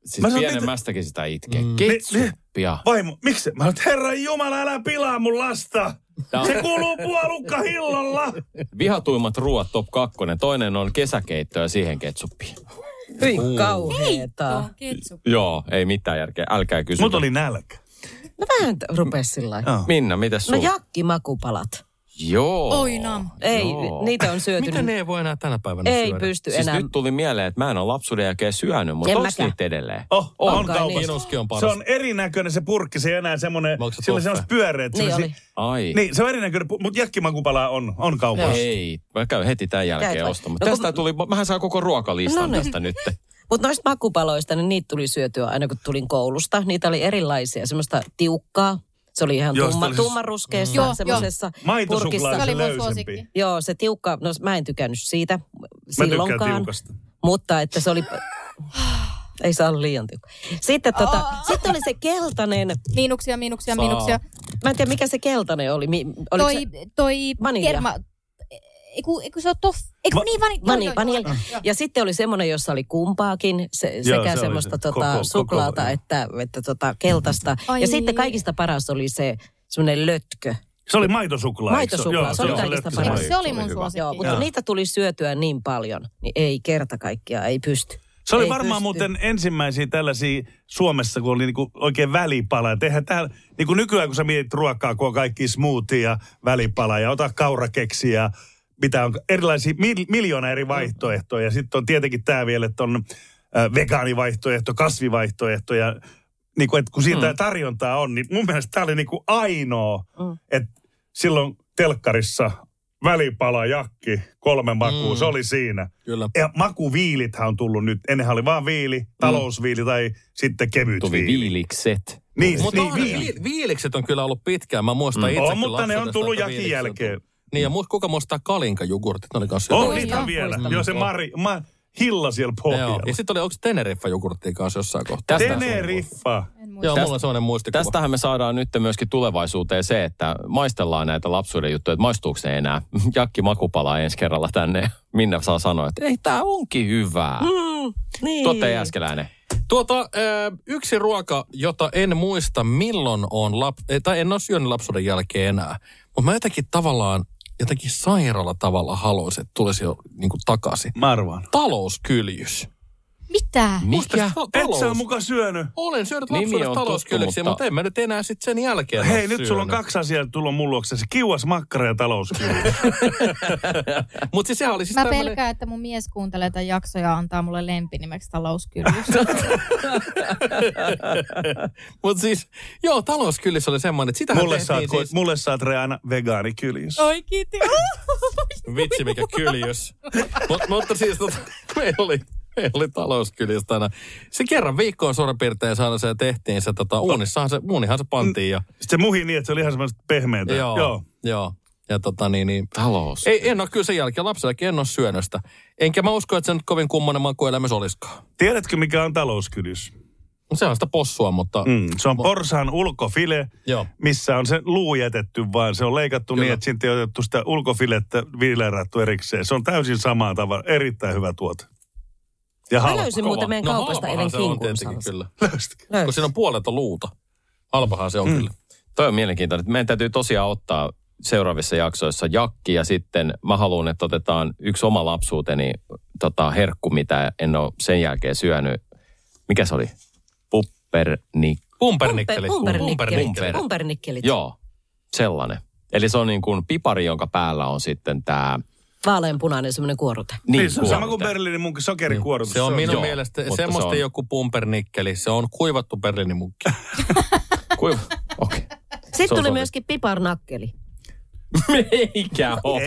[SPEAKER 3] Siis
[SPEAKER 4] Mä sanon,
[SPEAKER 3] pienemmästäkin sitä itkee.
[SPEAKER 6] Mm.
[SPEAKER 4] Niin,
[SPEAKER 3] Ketsuppia.
[SPEAKER 4] vaimo, miksi? Mä sanoin, herra Jumala, älä pilaa mun lasta.
[SPEAKER 3] Tää-
[SPEAKER 4] Se kuuluu puolukka hillolla. [LAUGHS]
[SPEAKER 3] Vihatuimmat ruoat top kakkonen. Toinen on kesäkeitto ja siihen ketsuppi.
[SPEAKER 7] Hyi kauheeta.
[SPEAKER 3] Joo, ei mitään järkeä. Älkää kysy.
[SPEAKER 4] Mut oli nälkä.
[SPEAKER 7] No vähän t- rupes sillä lailla.
[SPEAKER 4] Joo.
[SPEAKER 3] Minna, mitäs
[SPEAKER 7] No
[SPEAKER 3] sulla?
[SPEAKER 7] jakkimakupalat.
[SPEAKER 3] Joo.
[SPEAKER 5] Oi nam.
[SPEAKER 7] Ei,
[SPEAKER 3] Joo.
[SPEAKER 7] niitä on syöty.
[SPEAKER 6] Mitä ne ei voi enää tänä päivänä
[SPEAKER 7] Ei
[SPEAKER 6] syödä?
[SPEAKER 7] pysty
[SPEAKER 3] Siis
[SPEAKER 7] enää.
[SPEAKER 3] nyt tuli mieleen, että mä en ole lapsuuden jälkeen syönyt, mutta onko niitä edelleen?
[SPEAKER 4] Oh, on,
[SPEAKER 7] On
[SPEAKER 4] kaupassa.
[SPEAKER 7] niin.
[SPEAKER 6] Minuskin on paras.
[SPEAKER 4] Se on erinäköinen se purkki, se ei enää semmoinen,
[SPEAKER 6] Onko se
[SPEAKER 4] sillä on pyöreät.
[SPEAKER 7] Niin oli.
[SPEAKER 3] Ai.
[SPEAKER 4] Niin, se on erinäköinen, mutta jakkimakupala on, on kaupassa.
[SPEAKER 3] Ei, mä käyn heti tämän jälkeen
[SPEAKER 7] Käyt
[SPEAKER 3] ostamaan.
[SPEAKER 7] No kun-
[SPEAKER 3] Tästä tuli, mähän saan koko ruokalistan
[SPEAKER 7] No niin.
[SPEAKER 3] tästä nyt. [LAUGHS]
[SPEAKER 7] Mutta noista makupaloista, niin niitä tuli syötyä aina kun tulin koulusta. Niitä oli erilaisia, semmoista tiukkaa. Se oli ihan
[SPEAKER 4] Joo,
[SPEAKER 7] tumma,
[SPEAKER 4] oli siis-
[SPEAKER 7] tummanruskeessa,
[SPEAKER 5] Joo,
[SPEAKER 7] semmoisessa
[SPEAKER 4] Maitosuklaa
[SPEAKER 5] Se oli mun suosikki.
[SPEAKER 7] Joo, se tiukka, no mä en tykännyt siitä silloinkaan.
[SPEAKER 4] tiukasta.
[SPEAKER 7] Mutta että se oli, ei saa olla liian tiukka. Sitten, tota, sitten oli se keltainen,
[SPEAKER 5] Miinuksia, miinuksia,
[SPEAKER 6] Saa.
[SPEAKER 5] miinuksia.
[SPEAKER 7] mä en tiedä mikä se keltainen oli. Mi, oliko
[SPEAKER 5] Toi,
[SPEAKER 7] se,
[SPEAKER 5] toi
[SPEAKER 7] Vanilja.
[SPEAKER 5] Eiku, eiku se on toff... Eiku
[SPEAKER 4] Va-
[SPEAKER 5] niin, vani,
[SPEAKER 7] Vani,
[SPEAKER 5] joo, joo,
[SPEAKER 7] vanilja.
[SPEAKER 5] joo, joo.
[SPEAKER 7] Ja sitten oli semmoinen, jossa oli kumpaakin, se,
[SPEAKER 4] Joo,
[SPEAKER 7] sekä
[SPEAKER 4] se
[SPEAKER 7] semmoista
[SPEAKER 4] se.
[SPEAKER 7] tota,
[SPEAKER 4] Koko- koko-
[SPEAKER 7] suklaata
[SPEAKER 4] joo.
[SPEAKER 7] että, että tota, keltaista.
[SPEAKER 5] Ai.
[SPEAKER 7] Ja sitten kaikista paras oli se semmoinen lötkö.
[SPEAKER 4] Se oli maitosuklaa.
[SPEAKER 7] Maitosuklaa,
[SPEAKER 4] Joo,
[SPEAKER 7] se oli kaikista paras.
[SPEAKER 5] Se oli mun suosikki?
[SPEAKER 7] Joo, mutta
[SPEAKER 4] Joo.
[SPEAKER 7] niitä tuli syötyä niin paljon, niin ei kerta kaikkiaan, ei pysty.
[SPEAKER 4] Se oli
[SPEAKER 7] Ei
[SPEAKER 4] varmaan
[SPEAKER 7] pysty.
[SPEAKER 4] muuten ensimmäisiä tällaisia Suomessa, kun oli niinku oikein välipala. Et eihän täällä, niin kuin nykyään kun sä mietit ruokaa, kun on kaikki smoothie ja välipala ja ota kaurakeksiä ja mitä on erilaisia, mil, miljoona eri vaihtoehtoja. Ja sitten on tietenkin tämä vielä, että on äh, vegaanivaihtoehto, kasvivaihtoehto ja niin kuin, että kun siitä mm. tarjontaa on, niin mun mielestä tämä oli niin kuin ainoa, mm. että silloin telkkarissa välipala, jakki, kolme makua, mm. se oli siinä.
[SPEAKER 6] Kyllä.
[SPEAKER 4] Ja makuviilithän on tullut nyt. Ennenhän oli vaan viili, talousviili tai sitten kevyt
[SPEAKER 3] Tuli
[SPEAKER 4] viili.
[SPEAKER 3] viilikset.
[SPEAKER 4] Niin,
[SPEAKER 6] Mutta
[SPEAKER 4] niin,
[SPEAKER 6] niin,
[SPEAKER 4] viili.
[SPEAKER 6] viilikset on kyllä ollut pitkään. Mä muistan
[SPEAKER 3] Mm.
[SPEAKER 6] mm. itsekin
[SPEAKER 4] On, mutta ne on tullut jakin
[SPEAKER 6] on
[SPEAKER 4] jälkeen.
[SPEAKER 6] tullut. Niin ja muist, kuka muistaa kalinkajugurtit? Ne oli kanssa
[SPEAKER 4] On niitä vielä. Joo, se Mari, ma, hilla siellä pohjalla.
[SPEAKER 6] Joo. Ja sitten oli, onko Teneriffa-jugurttia kanssa jossain kohtaa?
[SPEAKER 4] Teneriffa.
[SPEAKER 6] Joo,
[SPEAKER 3] Tästä-
[SPEAKER 6] mulla on sellainen muistikuva.
[SPEAKER 3] Tästähän me saadaan nyt myöskin tulevaisuuteen se, että maistellaan näitä lapsuuden juttuja, että maistuuko ne enää. [LAUGHS] Jakki makupalaa ensi kerralla tänne. Minna saa sanoa, että ei, tää onkin hyvää.
[SPEAKER 7] Mm, niin.
[SPEAKER 3] Tuotte Jääskeläinen.
[SPEAKER 6] Tuota, yksi ruoka, jota en muista milloin on, lap, tai en ole syönyt lapsuuden jälkeen enää. Mutta mä jotenkin tavallaan, jotenkin sairaalla tavalla haluaisin, että tulisi jo niin kuin takaisin.
[SPEAKER 4] Mä arvaan.
[SPEAKER 6] Talouskyljys.
[SPEAKER 5] Mitä?
[SPEAKER 3] Mikä?
[SPEAKER 4] Et sä muka syönyt.
[SPEAKER 6] Olen syönyt
[SPEAKER 3] Nimi
[SPEAKER 6] lapsuudessa
[SPEAKER 3] on tuttu,
[SPEAKER 6] talouskyljyksiä,
[SPEAKER 3] mutta-
[SPEAKER 6] mutta... en mä nyt enää sitten sen jälkeen
[SPEAKER 4] Hei, nyt sulla on
[SPEAKER 6] syönyt.
[SPEAKER 4] kaksi asiaa tullut mun luokse. Kiuas makkara ja talouskyljys. [LAUGHS]
[SPEAKER 6] Mutta siis sehän oli siis
[SPEAKER 5] Mä
[SPEAKER 6] tämmönen-
[SPEAKER 5] pelkään, että mun mies kuuntelee tämän jaksoja ja antaa mulle lempinimeksi talouskyljys. [LAUGHS]
[SPEAKER 6] Mutta siis, joo, talouskyljys oli semmoinen, että sitähän
[SPEAKER 4] mulle,
[SPEAKER 6] tehtiin
[SPEAKER 4] saat,
[SPEAKER 6] siis...
[SPEAKER 4] mulle saat Reana vegaanikyljys.
[SPEAKER 5] Oi kiitti.
[SPEAKER 6] Vitsi mikä kyljys. [LAUGHS] Mut, mutta siis tota, meillä oli, meillä oli talouskyljys tänään. Se kerran viikkoon suurin piirtein saada se ja tehtiin se tota, uunissahan se, uunihan se pantiin ja
[SPEAKER 4] Sitten se muhi niin, että se oli ihan semmoista pehmeätä.
[SPEAKER 6] joo, joo. joo. Ja tota niin, niin
[SPEAKER 3] Talous.
[SPEAKER 6] ei, en ole kyllä sen jälkeen lapsellakin, en ole syönyt sitä. Enkä mä usko, että se nyt kovin kummonen makuelämys olisikaan.
[SPEAKER 4] Tiedätkö, mikä on talouskyljys?
[SPEAKER 6] Se on sitä possua, mutta...
[SPEAKER 4] Mm, se on porsaan ulkofile,
[SPEAKER 6] Joo.
[SPEAKER 4] missä on se luu jätetty vaan. Se on leikattu
[SPEAKER 6] Kyllä.
[SPEAKER 4] niin, että siitä ei otettu sitä ulkofilettä viilerattu erikseen. Se on täysin samaa tavalla. Erittäin hyvä tuote. Ja
[SPEAKER 7] Mä
[SPEAKER 4] halpa.
[SPEAKER 7] löysin muuten meidän
[SPEAKER 6] no,
[SPEAKER 7] kaupasta eilen
[SPEAKER 6] se on
[SPEAKER 7] kinkun salsa.
[SPEAKER 6] kyllä.
[SPEAKER 4] Löysitkö?
[SPEAKER 6] Kun siinä on puolelta luuta. Halpahan se on
[SPEAKER 4] Mm.
[SPEAKER 6] kyllä.
[SPEAKER 3] Toi on mielenkiintoinen. Meidän täytyy tosiaan ottaa seuraavissa jaksoissa jakki ja sitten mä haluan, että otetaan yksi oma lapsuuteni tota, herkku, mitä en ole sen jälkeen syönyt. Mikä se oli? Puppernik.
[SPEAKER 6] Pumpernikkeli.
[SPEAKER 7] Pumpernikkeli.
[SPEAKER 3] Pumper.
[SPEAKER 7] Pumpernikkelit.
[SPEAKER 3] Joo, sellainen. Eli se on niin kuin pipari, jonka päällä on sitten tämä...
[SPEAKER 7] Vaaleanpunainen semmoinen kuorute.
[SPEAKER 4] Niin, se on sama kuin Berliinin munkin sokerikuorutus.
[SPEAKER 6] Se on minun
[SPEAKER 3] Joo,
[SPEAKER 6] mielestä semmoista
[SPEAKER 3] se on-
[SPEAKER 6] joku pumpernikkeli. Se on kuivattu berliinimukki. [LAUGHS]
[SPEAKER 3] Kuiva. Okei.
[SPEAKER 7] Sitten
[SPEAKER 3] Se on
[SPEAKER 7] tuli myöskin piparnakkeli. [LAUGHS]
[SPEAKER 3] Eikä ole.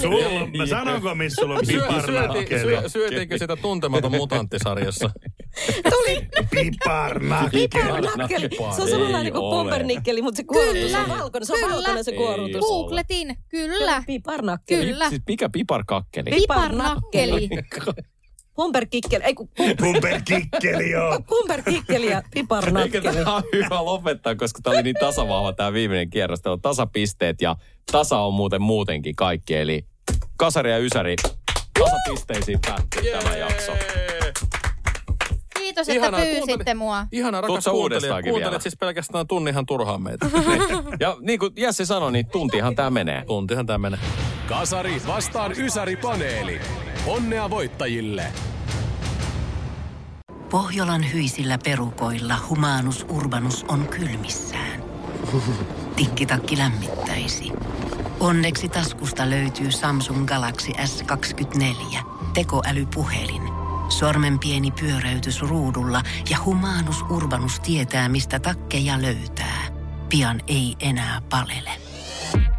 [SPEAKER 4] Sulla, on- mä sanonko, missä sulla on
[SPEAKER 6] syöti, syö, syötiinkö sitä tuntematon mutanttisarjassa? [LAUGHS]
[SPEAKER 7] Tuli
[SPEAKER 4] Piparnakkeli.
[SPEAKER 7] piparnakkeli. Se on samanlainen kuin pumpernikkeli, mutta se kuorutus on valkoinen. Se on valkoinen se kuorutus.
[SPEAKER 5] Googletin, kyllä.
[SPEAKER 7] Piparnakkeli.
[SPEAKER 5] Kyllä.
[SPEAKER 3] Siis mikä piparkakkeli?
[SPEAKER 5] Piparnakkeli. [LAUGHS]
[SPEAKER 7] Pumperkikkeli. Ei kun
[SPEAKER 4] Pumperkikkeli, joo. [LAUGHS]
[SPEAKER 7] pumperkikkeli ja piparnakkeli.
[SPEAKER 3] tämä ole hyvä lopettaa, koska tämä oli niin tasavahva tämä viimeinen kierros. Täällä on tasapisteet ja tasa on muuten muutenkin kaikki. Eli kasari ja ysäri tasapisteisiin päättyy tämä jakso.
[SPEAKER 5] Kiitos, että pyysitte mua.
[SPEAKER 6] Ihana rakas kuuntelija. Kuuntelet
[SPEAKER 3] vielä?
[SPEAKER 6] siis pelkästään tunnihan turhaan meitä. [LAUGHS] [LAUGHS]
[SPEAKER 3] Ja niin kuin Jesse sanoi, niin tuntihan tämä menee.
[SPEAKER 6] Tuntihan tämä menee.
[SPEAKER 1] Kasari vastaan Ysäri-paneeli. Onnea voittajille!
[SPEAKER 9] Pohjolan hyisillä perukoilla humanus urbanus on kylmissään. Tikkitakki lämmittäisi. Onneksi taskusta löytyy Samsung Galaxy S24 tekoälypuhelin. Sormen pieni pyöräytys ruudulla ja humanus urbanus tietää, mistä takkeja löytää. Pian ei enää palele.